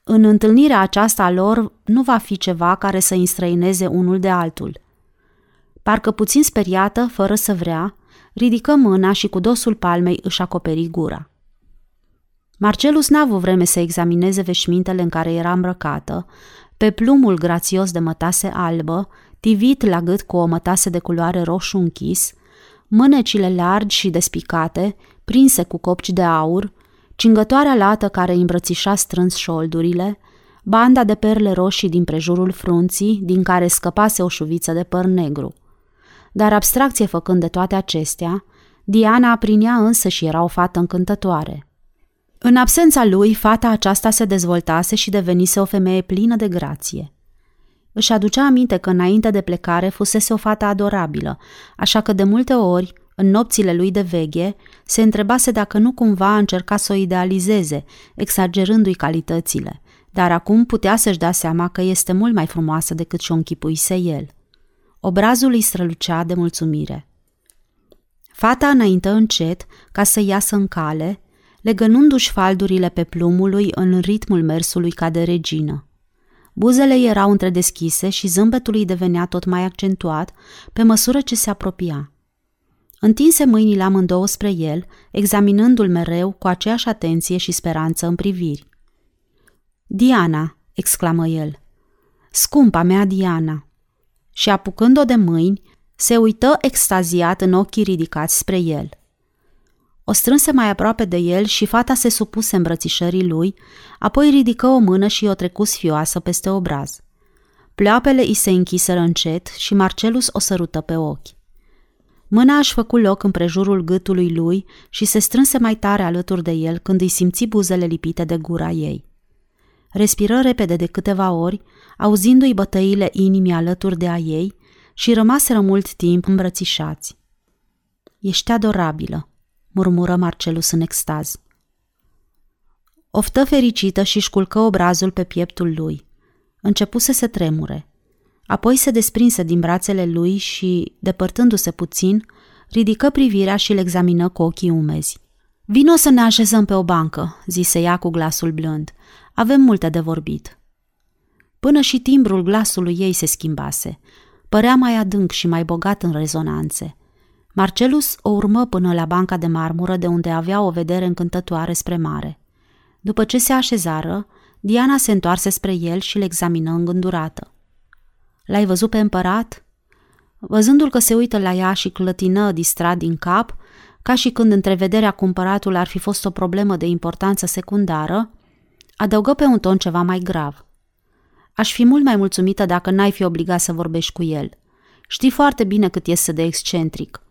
în întâlnirea aceasta a lor nu va fi ceva care să înstrăineze unul de altul. Parcă puțin speriată, fără să vrea, ridică mâna și cu dosul palmei își acoperi gura. Marcelus n-a avut vreme să examineze veșmintele în care era îmbrăcată, pe plumul grațios de mătase albă, tivit la gât cu o mătase de culoare roșu închis, mânecile largi și despicate, prinse cu copci de aur, cingătoarea lată care îmbrățișa strâns șoldurile, banda de perle roșii din prejurul frunții, din care scăpase o șuviță de păr negru. Dar abstracție făcând de toate acestea, Diana aprinea însă și era o fată încântătoare. În absența lui, fata aceasta se dezvoltase și devenise o femeie plină de grație. Își aducea aminte că înainte de plecare fusese o fată adorabilă, așa că de multe ori, în nopțile lui de veghe, se întrebase dacă nu cumva a încercat să o idealizeze, exagerându-i calitățile, dar acum putea să-și dea seama că este mult mai frumoasă decât și-o închipuise el. Obrazul îi strălucea de mulțumire. Fata înaintă încet ca să iasă în cale, legănându-și faldurile pe plumului în ritmul mersului ca de regină. Buzele erau întredeschise și zâmbetul îi devenea tot mai accentuat pe măsură ce se apropia. Întinse mâinile amândouă spre el, examinându-l mereu cu aceeași atenție și speranță în priviri. Diana, exclamă el. Scumpa mea Diana. Și apucând-o de mâini, se uită extaziat în ochii ridicați spre el. O strânse mai aproape de el și fata se supuse îmbrățișării lui, apoi ridică o mână și o trecu sfioasă peste obraz. Pleoapele îi se închiseră încet și Marcelus o sărută pe ochi. Mâna își făcu loc în prejurul gâtului lui și se strânse mai tare alături de el când îi simți buzele lipite de gura ei. Respiră repede de câteva ori, auzindu-i bătăile inimii alături de a ei și rămaseră mult timp îmbrățișați. Ești adorabilă, murmură Marcelus în extaz. Oftă fericită și șculcă obrazul pe pieptul lui. Începuse să tremure. Apoi se desprinse din brațele lui și, depărtându-se puțin, ridică privirea și le examină cu ochii umezi. Vino să ne așezăm pe o bancă, zise ea cu glasul blând. Avem multe de vorbit. Până și timbrul glasului ei se schimbase. Părea mai adânc și mai bogat în rezonanțe. Marcelus o urmă până la banca de marmură de unde avea o vedere încântătoare spre mare. După ce se așezară, Diana se întoarse spre el și le examină îngândurată. L-ai văzut pe împărat?" Văzându-l că se uită la ea și clătină distrat din cap, ca și când întrevederea cu împăratul ar fi fost o problemă de importanță secundară, adăugă pe un ton ceva mai grav. Aș fi mult mai mulțumită dacă n-ai fi obligat să vorbești cu el. Știi foarte bine cât este de excentric.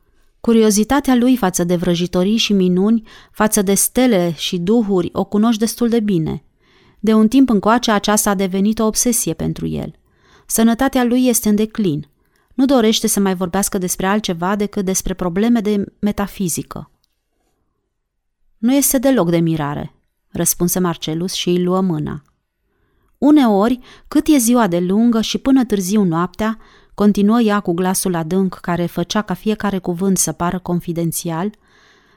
Curiozitatea lui față de vrăjitorii și minuni, față de stele și duhuri, o cunoști destul de bine. De un timp încoace aceasta a devenit o obsesie pentru el. Sănătatea lui este în declin. Nu dorește să mai vorbească despre altceva decât despre probleme de metafizică. Nu este deloc de mirare, răspunse Marcelus și îi luă mâna. Uneori, cât e ziua de lungă și până târziu noaptea, continuă ea cu glasul adânc care făcea ca fiecare cuvânt să pară confidențial,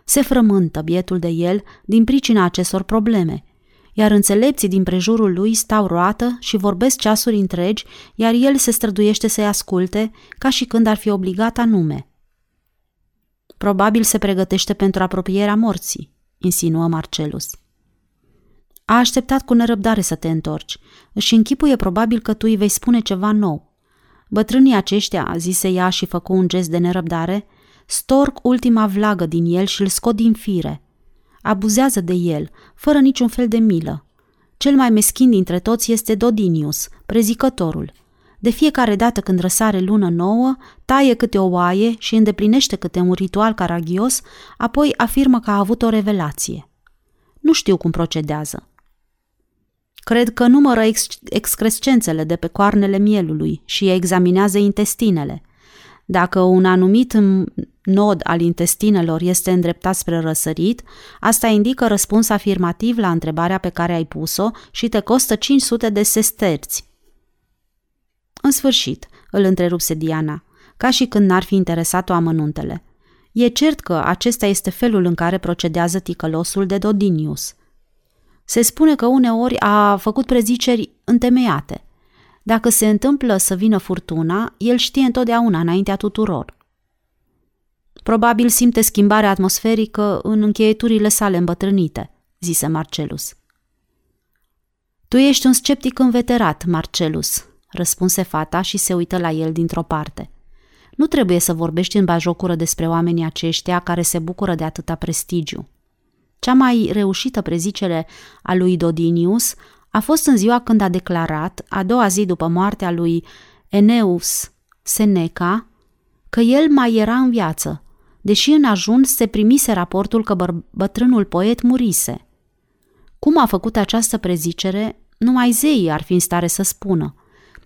se frământă bietul de el din pricina acestor probleme, iar înțelepții din prejurul lui stau roată și vorbesc ceasuri întregi, iar el se străduiește să-i asculte, ca și când ar fi obligat anume. Probabil se pregătește pentru apropierea morții, insinuă Marcelus. A așteptat cu nerăbdare să te întorci. Își închipuie probabil că tu îi vei spune ceva nou. Bătrânii aceștia, zise ea și făcu un gest de nerăbdare, storc ultima vlagă din el și îl scot din fire. Abuzează de el, fără niciun fel de milă. Cel mai meschin dintre toți este Dodinius, prezicătorul. De fiecare dată când răsare lună nouă, taie câte o oaie și îndeplinește câte un ritual caragios, apoi afirmă că a avut o revelație. Nu știu cum procedează. Cred că numără ex- excrescențele de pe coarnele mielului și examinează intestinele. Dacă un anumit nod al intestinelor este îndreptat spre răsărit, asta indică răspuns afirmativ la întrebarea pe care ai pus-o și te costă 500 de sesterți. În sfârșit, îl întrerupse Diana, ca și când n-ar fi interesat-o amănuntele. E cert că acesta este felul în care procedează ticălosul de Dodinius. Se spune că uneori a făcut preziceri întemeiate. Dacă se întâmplă să vină furtuna, el știe întotdeauna înaintea tuturor. Probabil simte schimbarea atmosferică în încheieturile sale îmbătrânite, zise Marcelus. Tu ești un sceptic înveterat, Marcelus, răspunse fata și se uită la el dintr-o parte. Nu trebuie să vorbești în bajocură despre oamenii aceștia care se bucură de atâta prestigiu. Cea mai reușită prezicere a lui Dodinius a fost în ziua când a declarat, a doua zi după moartea lui Eneus Seneca, că el mai era în viață, deși în ajuns se primise raportul că bătrânul poet murise. Cum a făcut această prezicere, numai zeii ar fi în stare să spună,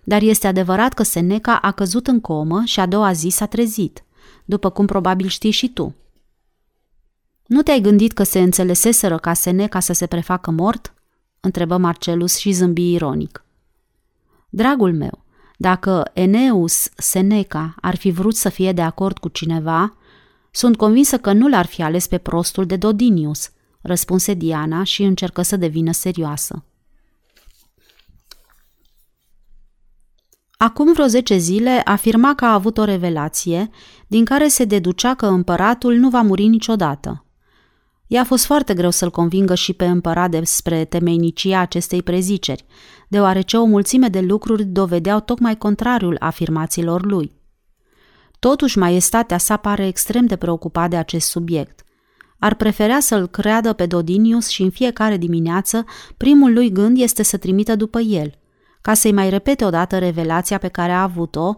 dar este adevărat că Seneca a căzut în comă și a doua zi s-a trezit, după cum probabil știi și tu. Nu te-ai gândit că se înțeleseseră ca Seneca să se prefacă mort? întrebă Marcelus și zâmbi ironic. Dragul meu, dacă Eneus Seneca ar fi vrut să fie de acord cu cineva, sunt convinsă că nu l-ar fi ales pe prostul de Dodinius, răspunse Diana și încercă să devină serioasă. Acum vreo zece zile afirma că a avut o revelație din care se deducea că împăratul nu va muri niciodată. I-a fost foarte greu să-l convingă și pe împărat despre temeinicia acestei preziceri, deoarece o mulțime de lucruri dovedeau tocmai contrariul afirmațiilor lui. Totuși, maestatea sa pare extrem de preocupat de acest subiect. Ar prefera să-l creadă pe Dodinius și în fiecare dimineață primul lui gând este să trimită după el, ca să-i mai repete odată revelația pe care a avut-o,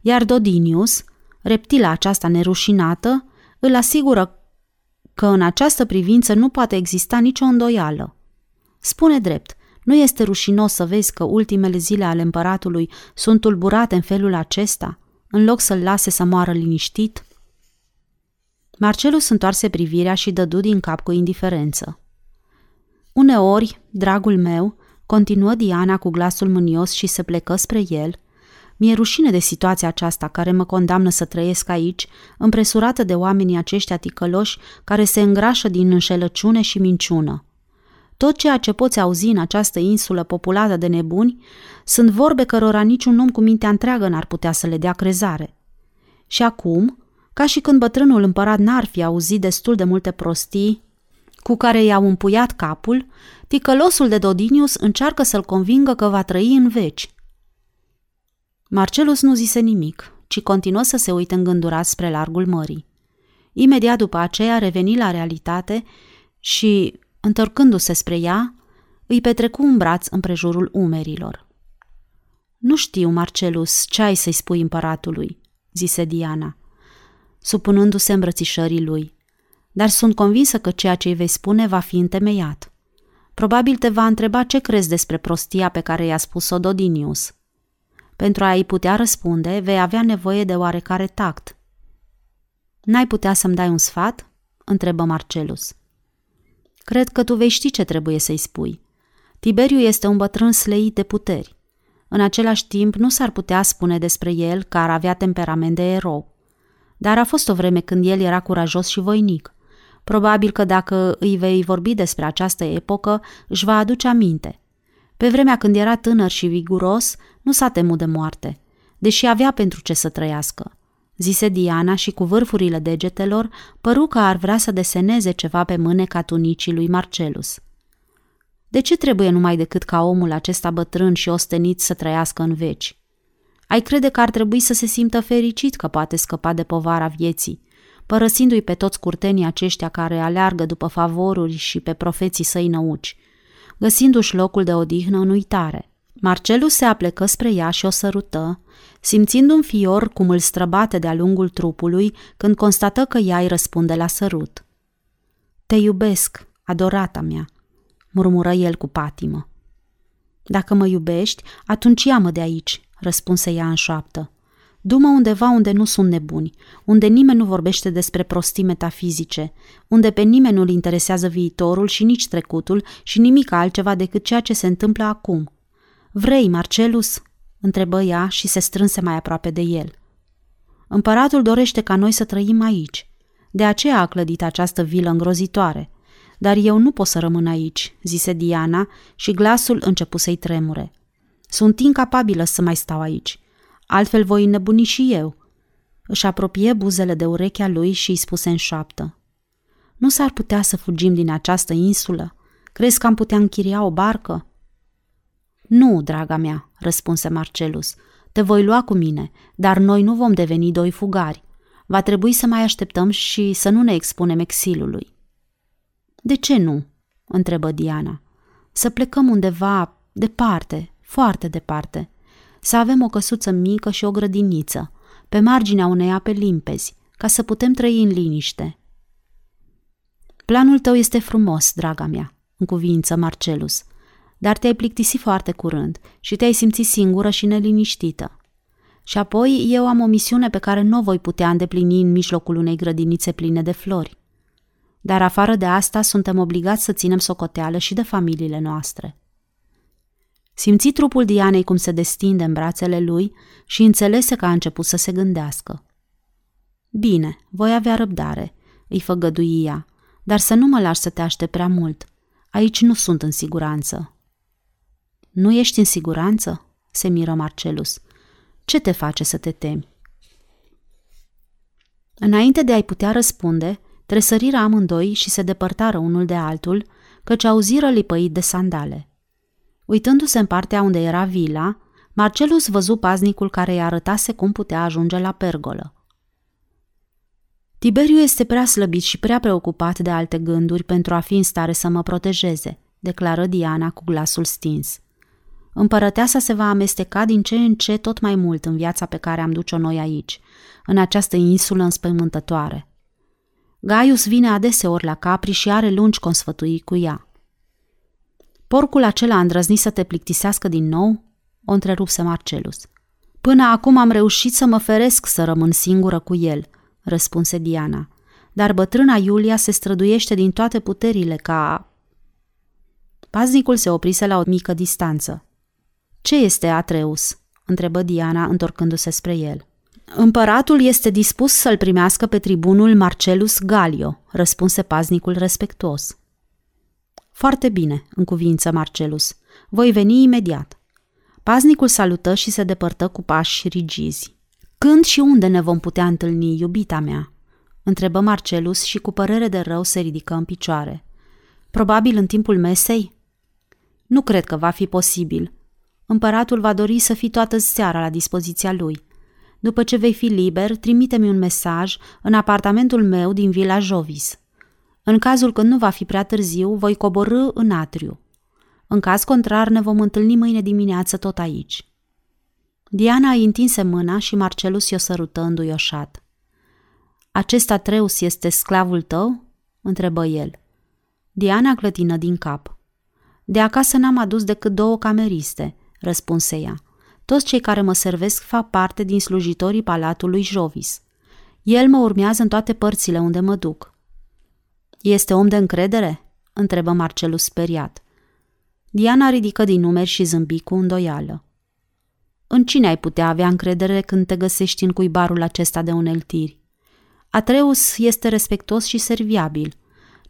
iar Dodinius, reptila aceasta nerușinată, îl asigură că în această privință nu poate exista nicio îndoială. Spune drept, nu este rușinos să vezi că ultimele zile ale împăratului sunt tulburate în felul acesta, în loc să-l lase să moară liniștit? Marcelus întoarse privirea și dădu din cap cu indiferență. Uneori, dragul meu, continuă Diana cu glasul mânios și se plecă spre el – mi-e rușine de situația aceasta care mă condamnă să trăiesc aici, împresurată de oamenii aceștia ticăloși care se îngrașă din înșelăciune și minciună. Tot ceea ce poți auzi în această insulă populată de nebuni sunt vorbe cărora niciun om cu mintea întreagă n-ar putea să le dea crezare. Și acum, ca și când bătrânul împărat n-ar fi auzit destul de multe prostii cu care i-au împuiat capul, ticălosul de Dodinius încearcă să-l convingă că va trăi în veci. Marcelus nu zise nimic, ci continuă să se uite îngândurat spre largul mării. Imediat după aceea reveni la realitate și, întorcându-se spre ea, îi petrecu un braț împrejurul umerilor. Nu știu, Marcelus, ce ai să-i spui împăratului, zise Diana, supunându-se îmbrățișării lui, dar sunt convinsă că ceea ce îi vei spune va fi întemeiat. Probabil te va întreba ce crezi despre prostia pe care i-a spus-o Dodinius – pentru a-i putea răspunde, vei avea nevoie de oarecare tact. N-ai putea să-mi dai un sfat? întrebă Marcelus. Cred că tu vei ști ce trebuie să-i spui. Tiberiu este un bătrân sleit de puteri. În același timp, nu s-ar putea spune despre el că ar avea temperament de erou. Dar a fost o vreme când el era curajos și voinic. Probabil că dacă îi vei vorbi despre această epocă, își va aduce aminte – pe vremea când era tânăr și viguros, nu s-a temut de moarte, deși avea pentru ce să trăiască. Zise Diana și cu vârfurile degetelor păru că ar vrea să deseneze ceva pe mâneca tunicii lui Marcelus. De ce trebuie numai decât ca omul acesta bătrân și ostenit să trăiască în veci? Ai crede că ar trebui să se simtă fericit că poate scăpa de povara vieții, părăsindu-i pe toți curtenii aceștia care aleargă după favoruri și pe profeții săi năuci – găsindu-și locul de odihnă în uitare. Marcelus se aplecă spre ea și o sărută, simțind un fior cum îl străbate de-a lungul trupului când constată că ea îi răspunde la sărut. Te iubesc, adorata mea, murmură el cu patimă. Dacă mă iubești, atunci ia-mă de aici, răspunse ea în șoaptă. Du-mă undeva unde nu sunt nebuni, unde nimeni nu vorbește despre prostii metafizice, unde pe nimeni nu-l interesează viitorul și nici trecutul și nimic altceva decât ceea ce se întâmplă acum. Vrei, Marcelus?" întrebă ea și se strânse mai aproape de el. Împăratul dorește ca noi să trăim aici. De aceea a clădit această vilă îngrozitoare. Dar eu nu pot să rămân aici, zise Diana și glasul începu să-i tremure. Sunt incapabilă să mai stau aici. Altfel voi înnebuni și eu. Își apropie buzele de urechea lui și îi spuse în șoaptă. Nu s-ar putea să fugim din această insulă? Crezi că am putea închiria o barcă? Nu, draga mea, răspunse Marcelus. Te voi lua cu mine, dar noi nu vom deveni doi fugari. Va trebui să mai așteptăm și să nu ne expunem exilului. De ce nu? întrebă Diana. Să plecăm undeva departe, foarte departe. Să avem o căsuță mică și o grădiniță, pe marginea unei ape limpezi, ca să putem trăi în liniște. Planul tău este frumos, draga mea, în cuvință Marcelus, dar te-ai plictisit foarte curând și te-ai simțit singură și neliniștită. Și apoi eu am o misiune pe care nu o voi putea îndeplini în mijlocul unei grădinițe pline de flori. Dar afară de asta suntem obligați să ținem socoteală și de familiile noastre. Simți trupul Dianei cum se destinde în brațele lui și înțelese că a început să se gândească. Bine, voi avea răbdare, îi făgădui ea, dar să nu mă lași să te aștept prea mult. Aici nu sunt în siguranță. Nu ești în siguranță? se miră Marcelus. Ce te face să te temi? Înainte de a-i putea răspunde, tresăriră amândoi și se depărtară unul de altul, căci auziră lipăit de sandale. Uitându-se în partea unde era vila, Marcelus văzu paznicul care îi arătase cum putea ajunge la pergolă. Tiberiu este prea slăbit și prea preocupat de alte gânduri pentru a fi în stare să mă protejeze, declară Diana cu glasul stins. Împărăteasa se va amesteca din ce în ce tot mai mult în viața pe care am duce-o noi aici, în această insulă înspăimântătoare. Gaius vine adeseori la Capri și are lungi consfătui cu ea. Porcul acela a îndrăznit să te plictisească din nou? O întrerupse Marcelus. Până acum am reușit să mă feresc să rămân singură cu el, răspunse Diana. Dar bătrâna Iulia se străduiește din toate puterile ca... Paznicul se oprise la o mică distanță. Ce este Atreus?" întrebă Diana, întorcându-se spre el. Împăratul este dispus să-l primească pe tribunul Marcelus Galio, răspunse paznicul respectuos. Foarte bine, în cuvință Marcelus. Voi veni imediat. Paznicul salută și se depărtă cu pași rigizi. Când și unde ne vom putea întâlni, iubita mea? întrebă Marcelus și cu părere de rău se ridică în picioare. Probabil în timpul mesei? Nu cred că va fi posibil. Împăratul va dori să fii toată seara la dispoziția lui. După ce vei fi liber, trimite-mi un mesaj în apartamentul meu din Villa Jovis. În cazul când nu va fi prea târziu, voi coborâ în atriu. În caz contrar, ne vom întâlni mâine dimineață tot aici. Diana îi întinse mâna și Marcelus i-o sărută înduioșat. Acest Atreus este sclavul tău?" întrebă el. Diana clătină din cap. De acasă n-am adus decât două cameriste, răspunse ea. Toți cei care mă servesc fac parte din slujitorii palatului Jovis. El mă urmează în toate părțile unde mă duc. Este om de încredere? întrebă Marcelus speriat. Diana ridică din numeri și zâmbi cu îndoială. În cine ai putea avea încredere când te găsești în cuibarul acesta de uneltiri? Atreus este respectos și serviabil.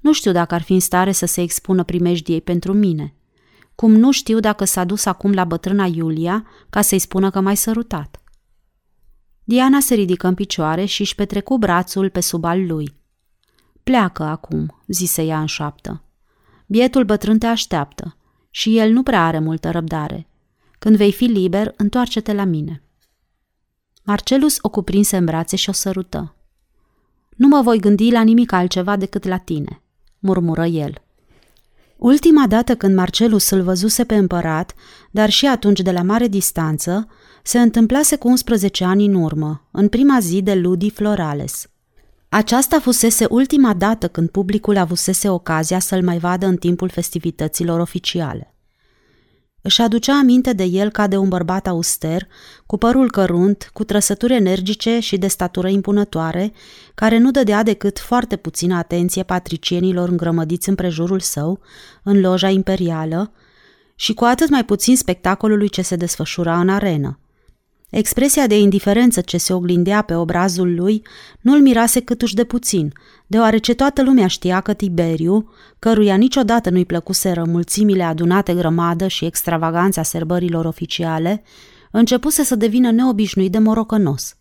Nu știu dacă ar fi în stare să se expună primejdiei pentru mine. Cum nu știu dacă s-a dus acum la bătrâna Iulia ca să-i spună că m-ai sărutat. Diana se ridică în picioare și își petrecu brațul pe sub al lui. Pleacă acum, zise ea în șoaptă. Bietul bătrân te așteaptă și el nu prea are multă răbdare. Când vei fi liber, întoarce-te la mine. Marcelus o cuprinse în brațe și o sărută. Nu mă voi gândi la nimic altceva decât la tine, murmură el. Ultima dată când Marcelus îl văzuse pe împărat, dar și atunci de la mare distanță, se întâmplase cu 11 ani în urmă, în prima zi de Ludi Florales – aceasta fusese ultima dată când publicul avusese ocazia să-l mai vadă în timpul festivităților oficiale. Își aducea aminte de el ca de un bărbat auster, cu părul cărunt, cu trăsături energice și de statură impunătoare, care nu dădea decât foarte puțină atenție patricienilor îngrămădiți împrejurul său, în loja imperială, și cu atât mai puțin spectacolului ce se desfășura în arenă. Expresia de indiferență ce se oglindea pe obrazul lui nu-l mirase câtuși de puțin, deoarece toată lumea știa că Tiberiu, căruia niciodată nu-i plăcuseră mulțimile adunate grămadă și extravaganța serbărilor oficiale, începuse să devină neobișnuit de morocănos.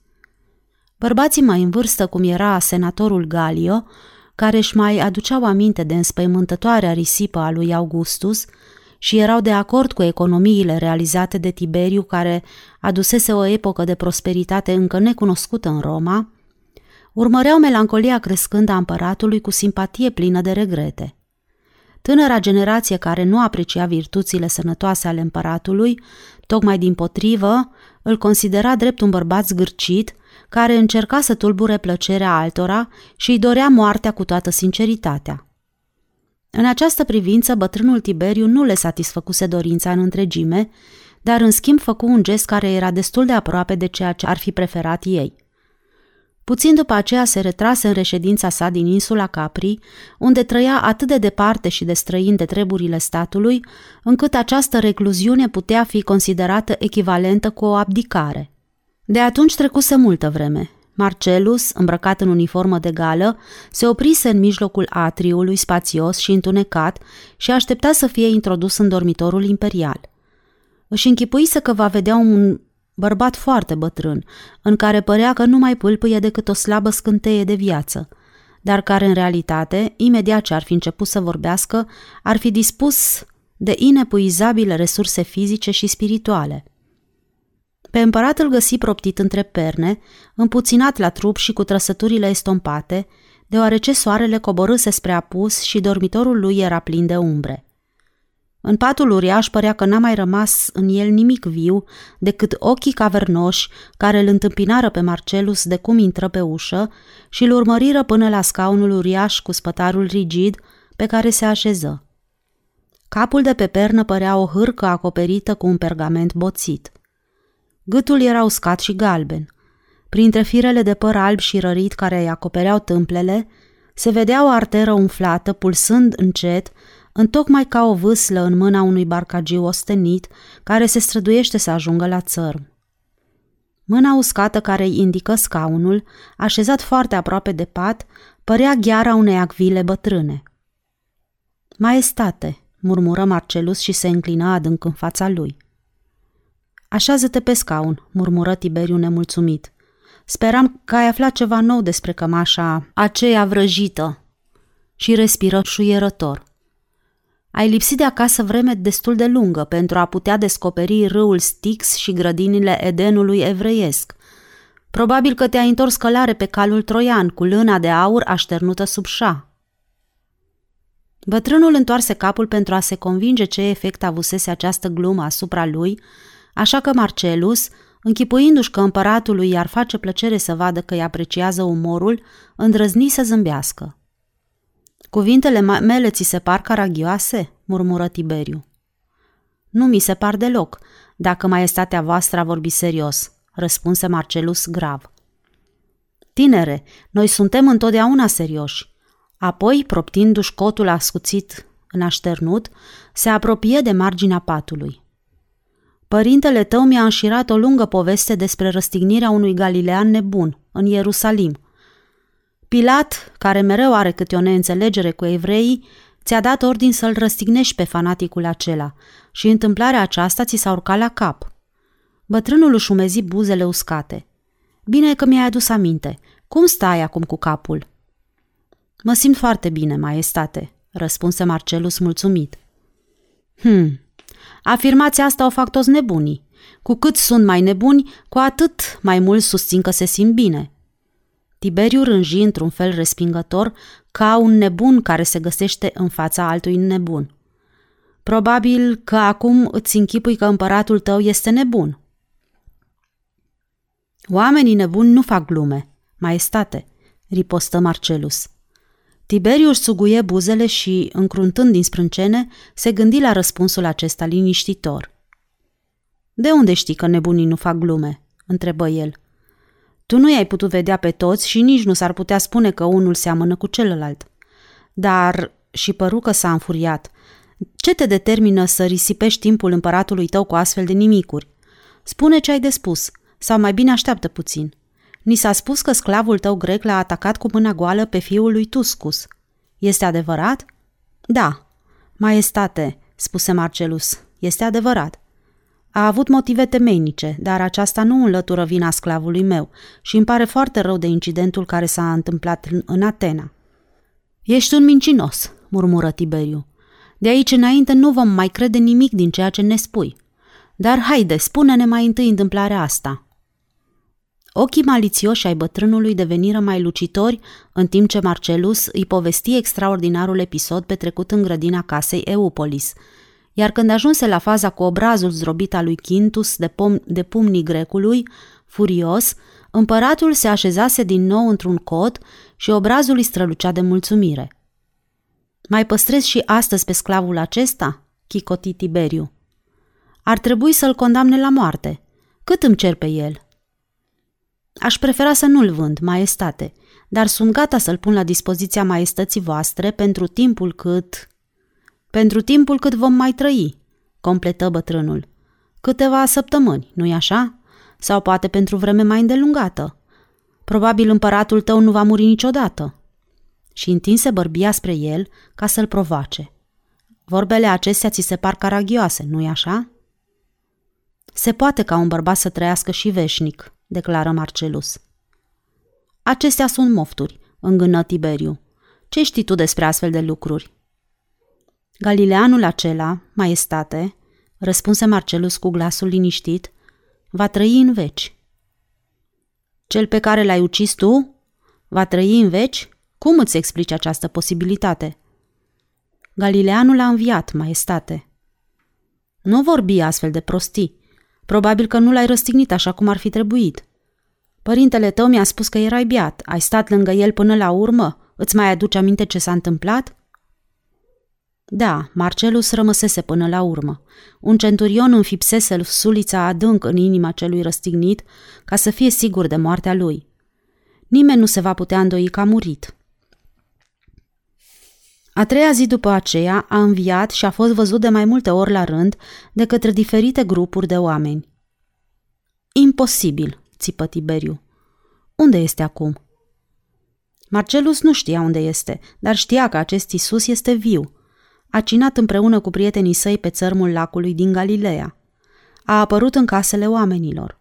Bărbații mai în vârstă, cum era senatorul Galio, care își mai aduceau aminte de înspăimântătoarea risipă a lui Augustus, și erau de acord cu economiile realizate de Tiberiu, care adusese o epocă de prosperitate încă necunoscută în Roma, urmăreau melancolia crescândă a împăratului cu simpatie plină de regrete. Tânăra generație care nu aprecia virtuțile sănătoase ale împăratului, tocmai din potrivă, îl considera drept un bărbat zgârcit, care încerca să tulbure plăcerea altora și îi dorea moartea cu toată sinceritatea. În această privință, bătrânul Tiberiu nu le satisfăcuse dorința în întregime, dar în schimb făcu un gest care era destul de aproape de ceea ce ar fi preferat ei. Puțin după aceea se retrase în reședința sa din insula Capri, unde trăia atât de departe și de străin de treburile statului, încât această recluziune putea fi considerată echivalentă cu o abdicare. De atunci trecuse multă vreme. Marcelus, îmbrăcat în uniformă de gală, se oprise în mijlocul atriului spațios și întunecat și aștepta să fie introdus în dormitorul imperial. Își închipuise că va vedea un bărbat foarte bătrân, în care părea că nu mai pâlpâie decât o slabă scânteie de viață, dar care în realitate, imediat ce ar fi început să vorbească, ar fi dispus de inepuizabile resurse fizice și spirituale – pe împărat îl găsi proptit între perne, împuținat la trup și cu trăsăturile estompate, deoarece soarele coborâse spre apus și dormitorul lui era plin de umbre. În patul uriaș părea că n-a mai rămas în el nimic viu decât ochii cavernoși care îl întâmpinară pe Marcelus de cum intră pe ușă și îl urmăriră până la scaunul uriaș cu spătarul rigid pe care se așeză. Capul de pe pernă părea o hârcă acoperită cu un pergament boțit. Gâtul era uscat și galben. Printre firele de păr alb și rărit care îi acopereau tâmplele, se vedea o arteră umflată, pulsând încet, întocmai ca o vâslă în mâna unui barcagiu ostenit care se străduiește să ajungă la țărm. Mâna uscată care îi indică scaunul, așezat foarte aproape de pat, părea gheara unei acvile bătrâne. Maestate, murmură Marcelus și se înclina adânc în fața lui. Așează-te pe scaun, murmură Tiberiu nemulțumit. Speram că ai aflat ceva nou despre cămașa aceea vrăjită și respiră șuierător. Ai lipsit de acasă vreme destul de lungă pentru a putea descoperi râul Styx și grădinile Edenului evreiesc. Probabil că te-ai întors călare pe calul troian cu lâna de aur așternută sub șa. Bătrânul întoarse capul pentru a se convinge ce efect avusese această glumă asupra lui Așa că Marcelus, închipuindu-și că împăratului i-ar face plăcere să vadă că îi apreciază umorul, îndrăzni să zâmbească. Cuvintele mele ți se par caragioase?" murmură Tiberiu. Nu mi se par deloc, dacă maestatea voastră a vorbit serios, răspunse Marcelus grav. Tinere, noi suntem întotdeauna serioși. Apoi, proptindu-și cotul ascuțit în așternut, se apropie de marginea patului. Părintele tău mi-a înșirat o lungă poveste despre răstignirea unui galilean nebun în Ierusalim. Pilat, care mereu are câte o neînțelegere cu evreii, ți-a dat ordin să-l răstignești pe fanaticul acela și întâmplarea aceasta ți s-a urcat la cap. Bătrânul își umezi buzele uscate. Bine că mi-ai adus aminte. Cum stai acum cu capul? Mă simt foarte bine, maestate, răspunse Marcelus mulțumit. Hm, Afirmația asta o fac toți nebunii. Cu cât sunt mai nebuni, cu atât mai mult susțin că se simt bine. Tiberiu rânji într-un fel respingător ca un nebun care se găsește în fața altui nebun. Probabil că acum îți închipui că împăratul tău este nebun. Oamenii nebuni nu fac glume, maestate, ripostă Marcelus. Tiberiu își suguie buzele și, încruntând din sprâncene, se gândi la răspunsul acesta liniștitor. De unde știi că nebunii nu fac glume?" întrebă el. Tu nu i-ai putut vedea pe toți și nici nu s-ar putea spune că unul seamănă cu celălalt. Dar, și păru că s-a înfuriat, ce te determină să risipești timpul împăratului tău cu astfel de nimicuri? Spune ce ai de spus, sau mai bine așteaptă puțin. Ni s-a spus că sclavul tău grec l-a atacat cu mâna goală pe fiul lui Tuscus. Este adevărat? Da. Maestate, spuse Marcelus, este adevărat. A avut motive temeinice, dar aceasta nu înlătură vina sclavului meu și îmi pare foarte rău de incidentul care s-a întâmplat în Atena. Ești un mincinos, murmură Tiberiu. De aici înainte nu vom mai crede nimic din ceea ce ne spui. Dar haide, spune-ne mai întâi întâmplarea asta. Ochii malițioși ai bătrânului deveniră mai lucitori în timp ce Marcelus îi povesti extraordinarul episod petrecut în grădina casei Eupolis – iar când ajunse la faza cu obrazul zdrobit al lui Quintus de, pom- de pumnii grecului, furios, împăratul se așezase din nou într-un cot și obrazul îi strălucea de mulțumire. Mai păstrezi și astăzi pe sclavul acesta?" chicoti Tiberiu. Ar trebui să-l condamne la moarte. Cât îmi cer pe el?" Aș prefera să nu-l vând, maestate, dar sunt gata să-l pun la dispoziția maestății voastre pentru timpul cât pentru timpul cât vom mai trăi, completă bătrânul. Câteva săptămâni, nu-i așa? Sau poate pentru vreme mai îndelungată. Probabil împăratul tău nu va muri niciodată. Și întinse bărbia spre el ca să-l provoace. Vorbele acestea ți se par caragioase, nu-i așa? Se poate ca un bărbat să trăiască și veșnic, declară Marcelus. Acestea sunt mofturi, îngână Tiberiu. Ce știi tu despre astfel de lucruri? Galileanul acela, maestate, răspunse Marcelus cu glasul liniștit, va trăi în veci. Cel pe care l-ai ucis tu? Va trăi în veci? Cum îți explici această posibilitate? Galileanul a înviat, maestate. Nu vorbi astfel de prostii. Probabil că nu l-ai răstignit așa cum ar fi trebuit. Părintele tău mi-a spus că erai biat. Ai stat lângă el până la urmă? Îți mai aduce aminte ce s-a întâmplat? Da, Marcelus rămăsese până la urmă. Un centurion înfipsese sulița adânc în inima celui răstignit ca să fie sigur de moartea lui. Nimeni nu se va putea îndoi că a murit. A treia zi după aceea a înviat și a fost văzut de mai multe ori la rând de către diferite grupuri de oameni. Imposibil, țipă Tiberiu. Unde este acum? Marcelus nu știa unde este, dar știa că acest Isus este viu – a cinat împreună cu prietenii săi pe țărmul lacului din Galileea. A apărut în casele oamenilor.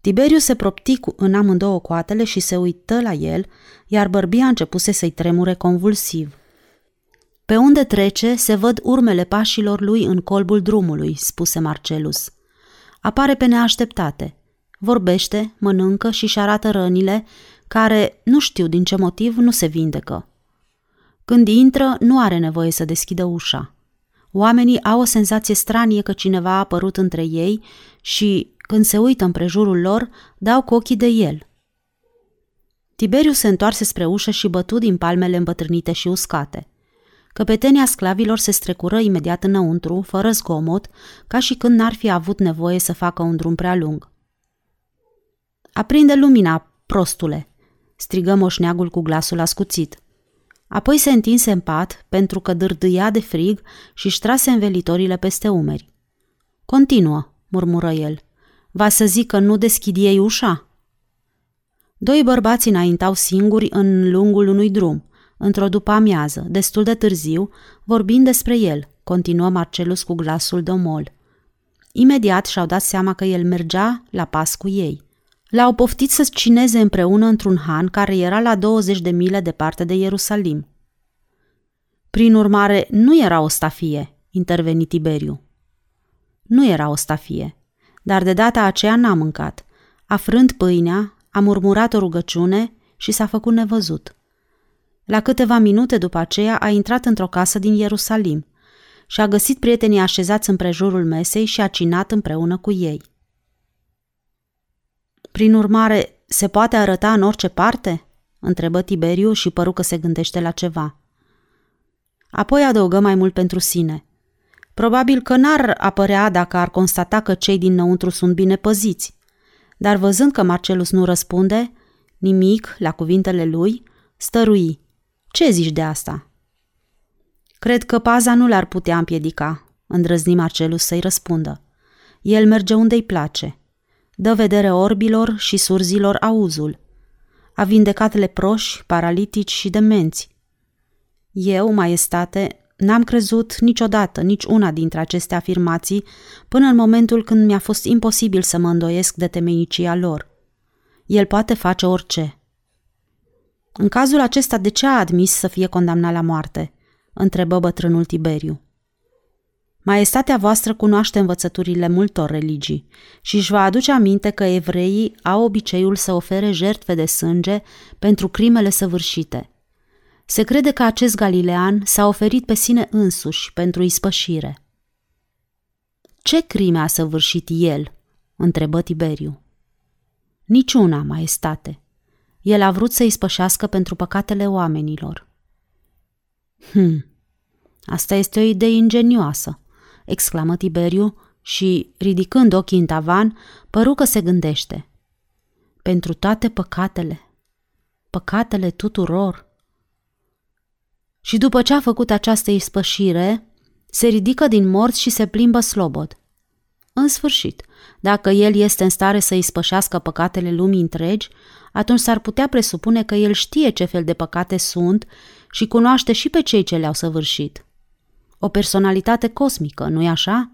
Tiberiu se propti cu în amândouă coatele și se uită la el, iar bărbia începuse să-i tremure convulsiv. Pe unde trece, se văd urmele pașilor lui în colbul drumului, spuse Marcelus. Apare pe neașteptate. Vorbește, mănâncă și-și arată rănile, care, nu știu din ce motiv, nu se vindecă. Când intră, nu are nevoie să deschidă ușa. Oamenii au o senzație stranie că cineva a apărut între ei și, când se uită împrejurul lor, dau cu ochii de el. Tiberiu se întoarse spre ușă și bătu din palmele îmbătrânite și uscate. Căpetenia sclavilor se strecură imediat înăuntru, fără zgomot, ca și când n-ar fi avut nevoie să facă un drum prea lung. Aprinde lumina, prostule!" strigă moșneagul cu glasul ascuțit. Apoi se întinse în pat pentru că dârdâia de frig și își trase învelitorile peste umeri. Continuă, murmură el. Va să zic că nu deschid ei ușa? Doi bărbați înaintau singuri în lungul unui drum, într-o după amiază, destul de târziu, vorbind despre el, continuă Marcelus cu glasul domol. Imediat și-au dat seama că el mergea la pas cu ei. L-au poftit să cineze împreună într-un han care era la 20 de mile departe de Ierusalim. Prin urmare, nu era o stafie, interveni Tiberiu. Nu era o stafie, dar de data aceea n-a mâncat. Afrând pâinea, a murmurat o rugăciune și s-a făcut nevăzut. La câteva minute după aceea a intrat într-o casă din Ierusalim și a găsit prietenii așezați în prejurul mesei și a cinat împreună cu ei. Prin urmare, se poate arăta în orice parte? întrebă Tiberiu și păru că se gândește la ceva. Apoi adăugă mai mult pentru sine. Probabil că n-ar apărea dacă ar constata că cei dinăuntru sunt bine păziți. Dar văzând că Marcelus nu răspunde, nimic la cuvintele lui, stărui. Ce zici de asta? Cred că paza nu l-ar putea împiedica, îndrăzni Marcelus să-i răspundă. El merge unde-i place. Dă vedere orbilor și surzilor auzul. A vindecat leproși, paralitici și demenți. Eu, maestate, N-am crezut niciodată nici una dintre aceste afirmații până în momentul când mi-a fost imposibil să mă îndoiesc de temeinicia lor. El poate face orice. În cazul acesta, de ce a admis să fie condamnat la moarte? întrebă bătrânul Tiberiu. Maestatea voastră cunoaște învățăturile multor religii și își va aduce aminte că evreii au obiceiul să ofere jertfe de sânge pentru crimele săvârșite – se crede că acest galilean s-a oferit pe sine însuși pentru ispășire. Ce crime a săvârșit el? întrebă Tiberiu. Niciuna, maestate. El a vrut să ispășească pentru păcatele oamenilor. Hm, asta este o idee ingenioasă, exclamă Tiberiu și, ridicând ochii în tavan, păru că se gândește. Pentru toate păcatele, păcatele tuturor, și după ce a făcut această ispășire, se ridică din morți și se plimbă slobod. În sfârșit, dacă el este în stare să ispășească păcatele lumii întregi, atunci s-ar putea presupune că el știe ce fel de păcate sunt și cunoaște și pe cei ce le-au săvârșit. O personalitate cosmică, nu-i așa?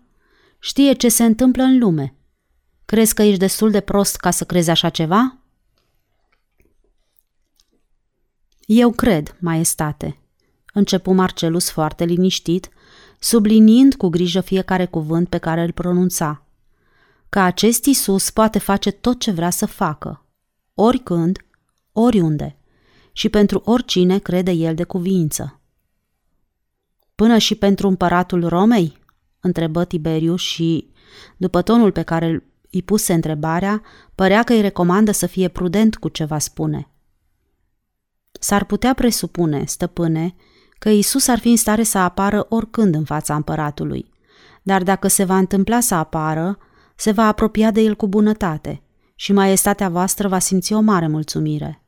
Știe ce se întâmplă în lume. Crezi că ești destul de prost ca să crezi așa ceva? Eu cred, maestate, începu Marcelus foarte liniștit, subliniind cu grijă fiecare cuvânt pe care îl pronunța. Că acest Isus poate face tot ce vrea să facă, oricând, oriunde, și pentru oricine crede el de cuvință. Până și pentru împăratul Romei? întrebă Tiberiu și, după tonul pe care îi puse întrebarea, părea că îi recomandă să fie prudent cu ce va spune. S-ar putea presupune, stăpâne, că Isus ar fi în stare să apară oricând în fața împăratului. Dar dacă se va întâmpla să apară, se va apropia de el cu bunătate și maestatea voastră va simți o mare mulțumire.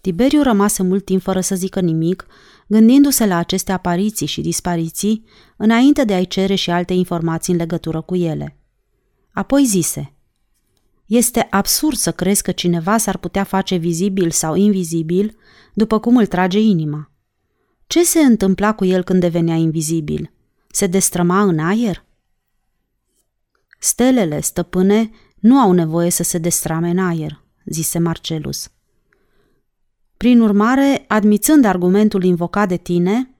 Tiberiu rămase mult timp fără să zică nimic, gândindu-se la aceste apariții și dispariții, înainte de a-i cere și alte informații în legătură cu ele. Apoi zise, Este absurd să crezi că cineva s-ar putea face vizibil sau invizibil după cum îl trage inima. Ce se întâmpla cu el când devenea invizibil? Se destrăma în aer? Stelele, stăpâne, nu au nevoie să se destrame în aer, zise Marcelus. Prin urmare, admițând argumentul invocat de tine,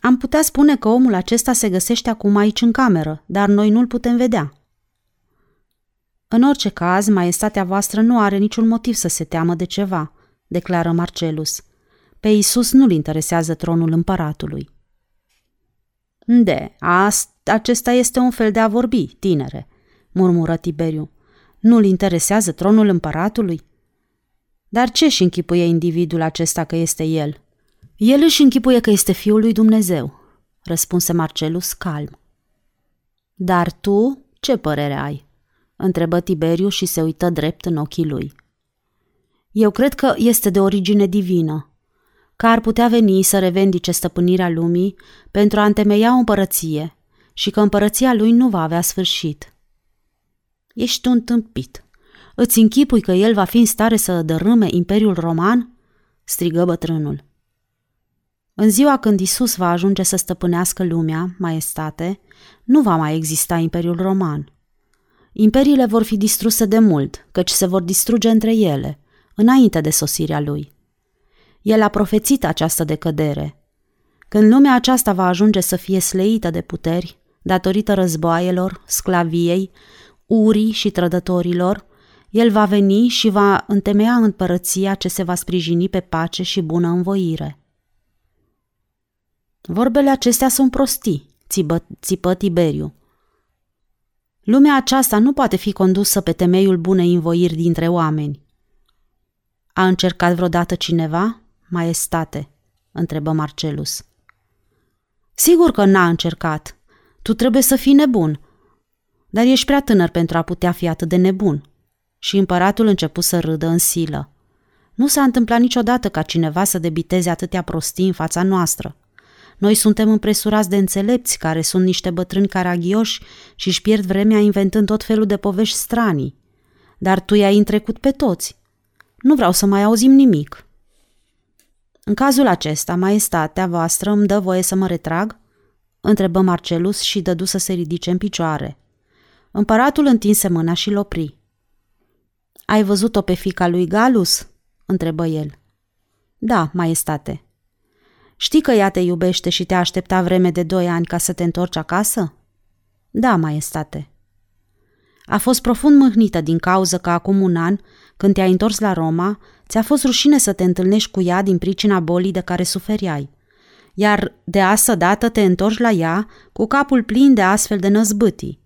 am putea spune că omul acesta se găsește acum aici în cameră, dar noi nu-l putem vedea. În orice caz, maestatea voastră nu are niciun motiv să se teamă de ceva, declară Marcelus – pe Isus nu-l interesează tronul împăratului. De, ast, acesta este un fel de a vorbi, tinere, murmură Tiberiu. Nu-l interesează tronul împăratului? Dar ce și închipuie individul acesta că este el? El își închipuie că este fiul lui Dumnezeu, răspunse Marcelus calm. Dar tu ce părere ai? întrebă Tiberiu și se uită drept în ochii lui. Eu cred că este de origine divină, că ar putea veni să revendice stăpânirea lumii pentru a întemeia o împărăție și că împărăția lui nu va avea sfârșit. Ești un tâmpit. Îți închipui că el va fi în stare să dărâme Imperiul Roman? strigă bătrânul. În ziua când Isus va ajunge să stăpânească lumea, maestate, nu va mai exista Imperiul Roman. Imperiile vor fi distruse de mult, căci se vor distruge între ele, înainte de sosirea lui. El a profețit această decădere. Când lumea aceasta va ajunge să fie sleită de puteri, datorită războaielor, sclaviei, urii și trădătorilor, el va veni și va întemeia împărăția ce se va sprijini pe pace și bună învoire. Vorbele acestea sunt prostii, țipă, țipă Tiberiu. Lumea aceasta nu poate fi condusă pe temeiul bunei învoiri dintre oameni. A încercat vreodată cineva? Maestate, întrebă Marcelus. Sigur că n-a încercat. Tu trebuie să fii nebun. Dar ești prea tânăr pentru a putea fi atât de nebun. Și împăratul început să râdă în silă. Nu s-a întâmplat niciodată ca cineva să debiteze atâtea prostii în fața noastră. Noi suntem împresurați de înțelepți care sunt niște bătrâni caragioși și își pierd vremea inventând tot felul de povești stranii. Dar tu i-ai întrecut pe toți. Nu vreau să mai auzim nimic. În cazul acesta, maestatea voastră îmi dă voie să mă retrag? Întrebă Marcelus și dădu să se ridice în picioare. Împăratul întinse mâna și-l opri. Ai văzut-o pe fica lui Galus?" întrebă el. Da, maestate. Știi că ea te iubește și te aștepta vreme de doi ani ca să te întorci acasă? Da, maestate. A fost profund mâhnită din cauză că acum un an, când te-ai întors la Roma, ți-a fost rușine să te întâlnești cu ea din pricina bolii de care suferiai. Iar de asta dată te întorci la ea cu capul plin de astfel de năzbâtii.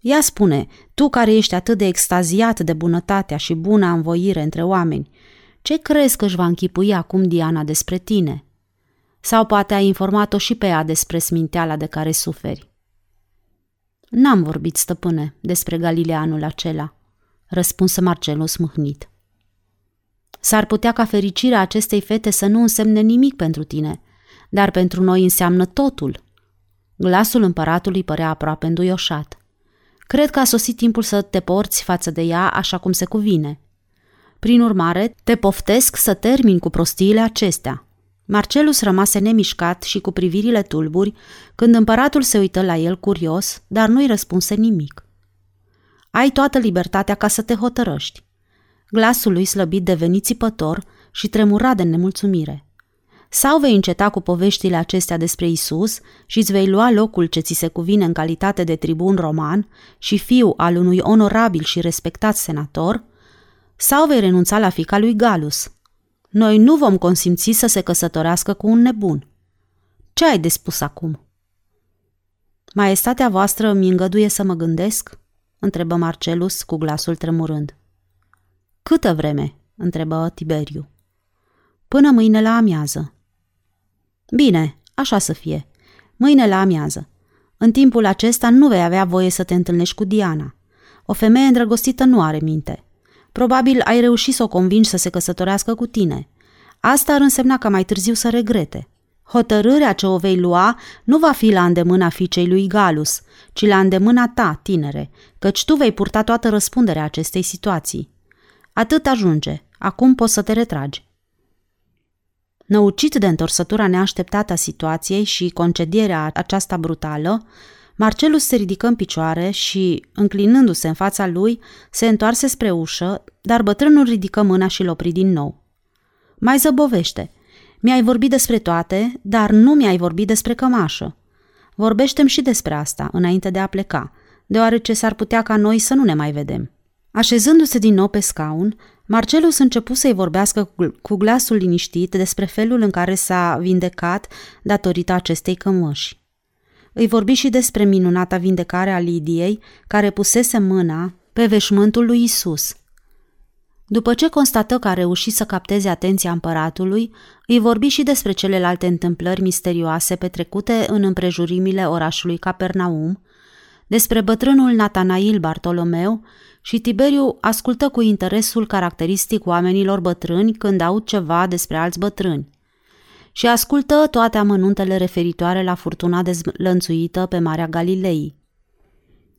Ea spune, tu care ești atât de extaziat de bunătatea și buna învoire între oameni, ce crezi că își va închipui acum Diana despre tine? Sau poate ai informat-o și pe ea despre sminteala de care suferi? N-am vorbit, stăpâne, despre Galileanul acela, răspunse Marcelus mâhnit. S-ar putea ca fericirea acestei fete să nu însemne nimic pentru tine, dar pentru noi înseamnă totul. Glasul împăratului părea aproape înduioșat. Cred că a sosit timpul să te porți față de ea așa cum se cuvine. Prin urmare, te poftesc să termin cu prostiile acestea. Marcelus rămase nemișcat și cu privirile tulburi, când împăratul se uită la el curios, dar nu-i răspunse nimic. Ai toată libertatea ca să te hotărăști. Glasul lui slăbit deveni țipător și tremura de nemulțumire. Sau vei înceta cu poveștile acestea despre Isus și îți vei lua locul ce ți se cuvine în calitate de tribun roman și fiu al unui onorabil și respectat senator, sau vei renunța la fica lui Galus. Noi nu vom consimți să se căsătorească cu un nebun. Ce ai de spus acum? Maestatea voastră îmi îngăduie să mă gândesc? întrebă Marcelus cu glasul tremurând. Câtă vreme? întrebă Tiberiu. Până mâine la amiază. Bine, așa să fie. Mâine la amiază. În timpul acesta nu vei avea voie să te întâlnești cu Diana. O femeie îndrăgostită nu are minte. Probabil ai reușit să o convingi să se căsătorească cu tine. Asta ar însemna ca mai târziu să regrete. Hotărârea ce o vei lua nu va fi la îndemâna fiicei lui Galus, ci la îndemâna ta, tinere, căci tu vei purta toată răspunderea acestei situații. Atât ajunge. Acum poți să te retragi. Năucit de întorsătura neașteptată a situației și concedierea aceasta brutală, Marcelus se ridică în picioare și, înclinându-se în fața lui, se întoarse spre ușă, dar bătrânul ridică mâna și-l opri din nou. Mai zăbovește. Mi-ai vorbit despre toate, dar nu mi-ai vorbit despre cămașă. Vorbește-mi și despre asta, înainte de a pleca, deoarece s-ar putea ca noi să nu ne mai vedem. Așezându-se din nou pe scaun, Marcelus începu să-i vorbească cu glasul liniștit despre felul în care s-a vindecat datorită acestei cămăși. Îi vorbi și despre minunata vindecare a Lidiei, care pusese mâna pe veșmântul lui Isus. După ce constată că a reușit să capteze atenția împăratului, îi vorbi și despre celelalte întâmplări misterioase petrecute în împrejurimile orașului Capernaum, despre bătrânul Natanail Bartolomeu și Tiberiu ascultă cu interesul caracteristic oamenilor bătrâni când aud ceva despre alți bătrâni și ascultă toate amănuntele referitoare la furtuna dezlănțuită pe Marea Galilei.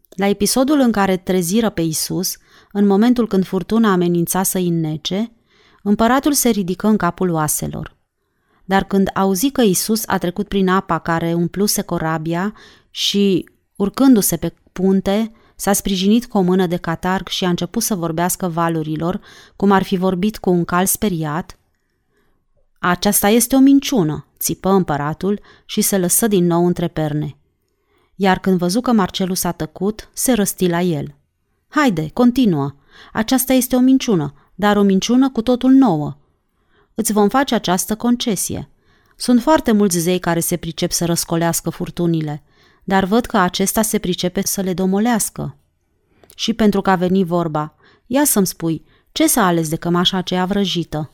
La episodul în care treziră pe Isus, în momentul când furtuna amenința să înnece, împăratul se ridică în capul oaselor. Dar când auzi că Isus a trecut prin apa care umpluse corabia și, urcându-se pe punte, S-a sprijinit cu o mână de catarg și a început să vorbească valurilor, cum ar fi vorbit cu un cal speriat. Aceasta este o minciună, țipă împăratul și se lăsă din nou între perne. Iar când văzu că Marcelus s-a tăcut, se răsti la el. Haide, continuă. Aceasta este o minciună, dar o minciună cu totul nouă. Îți vom face această concesie. Sunt foarte mulți zei care se pricep să răscolească furtunile dar văd că acesta se pricepe să le domolească. Și pentru că a venit vorba, ia să-mi spui, ce s-a ales de cămașa aceea vrăjită?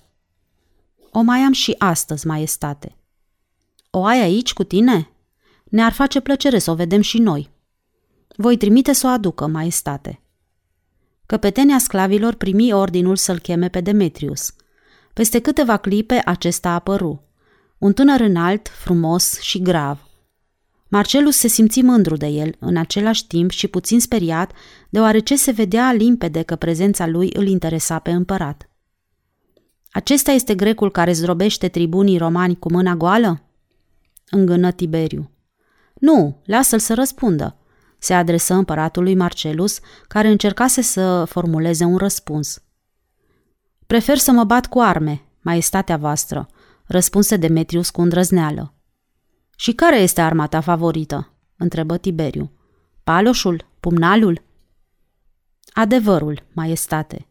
O mai am și astăzi, maestate. O ai aici cu tine? Ne-ar face plăcere să o vedem și noi. Voi trimite să o aducă, maestate. Căpetenia sclavilor primi ordinul să-l cheme pe Demetrius. Peste câteva clipe acesta apăru. Un tânăr înalt, frumos și grav. Marcelus se simți mândru de el, în același timp și puțin speriat, deoarece se vedea limpede că prezența lui îl interesa pe împărat. Acesta este grecul care zdrobește tribunii romani cu mâna goală? Îngână Tiberiu. Nu, lasă-l să răspundă, se adresă împăratului Marcelus, care încercase să formuleze un răspuns. Prefer să mă bat cu arme, maestatea voastră, răspunse Demetrius cu îndrăzneală. Și care este arma ta favorită? întrebă Tiberiu. Paloșul? Pumnalul? Adevărul, maestate,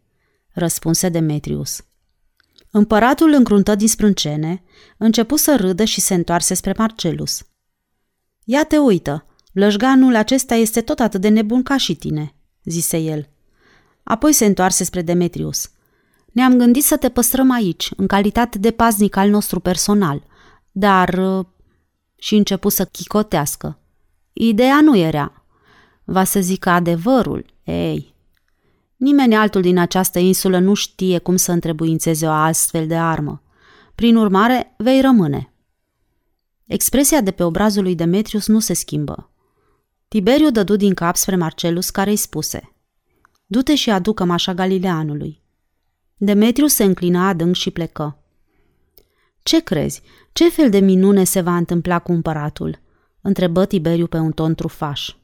răspunse Demetrius. Împăratul încruntă din sprâncene, începu să râdă și se întoarse spre Marcelus. Ia te uită, lășganul acesta este tot atât de nebun ca și tine, zise el. Apoi se întoarse spre Demetrius. Ne-am gândit să te păstrăm aici, în calitate de paznic al nostru personal, dar... Și începu să chicotească. Ideea nu era. Va să zică adevărul. Ei, nimeni altul din această insulă nu știe cum să întrebuințeze o astfel de armă. Prin urmare, vei rămâne. Expresia de pe obrazul lui Demetrius nu se schimbă. Tiberiu dădu din cap spre Marcelus, care îi spuse Du-te și aducă mașa Galileanului. Demetrius se înclina adânc și plecă. Ce crezi? Ce fel de minune se va întâmpla cu împăratul?" întrebă Tiberiu pe un ton trufaș.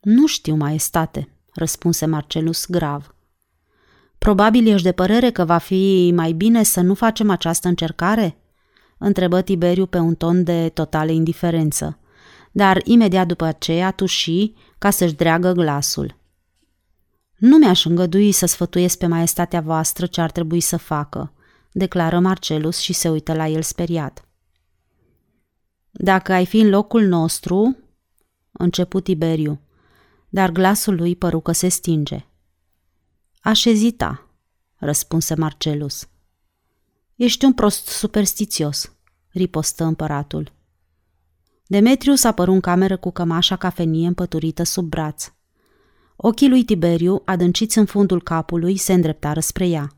Nu știu, maestate, răspunse Marcelus grav. Probabil ești de părere că va fi mai bine să nu facem această încercare? întrebă Tiberiu pe un ton de totală indiferență, dar imediat după aceea tuși ca să-și dreagă glasul. Nu mi-aș îngădui să sfătuiesc pe maestatea voastră ce ar trebui să facă, declară Marcelus și se uită la el speriat. Dacă ai fi în locul nostru, început Tiberiu, dar glasul lui păru că se stinge. Aș ezita, răspunse Marcelus. Ești un prost superstițios, ripostă împăratul. Demetrius apăru în cameră cu cămașa cafenie împăturită sub braț. Ochii lui Tiberiu, adânciți în fundul capului, se îndreptară spre ea.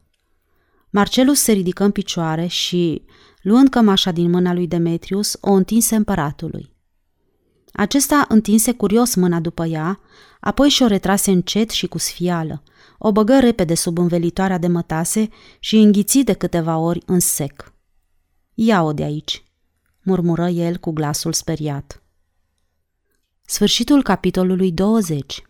Marcelus se ridică în picioare și, luând cămașa din mâna lui Demetrius, o întinse împăratului. Acesta întinse curios mâna după ea, apoi și-o retrase încet și cu sfială, o băgă repede sub învelitoarea de mătase și înghiți de câteva ori în sec. Ia-o de aici, murmură el cu glasul speriat. Sfârșitul capitolului 20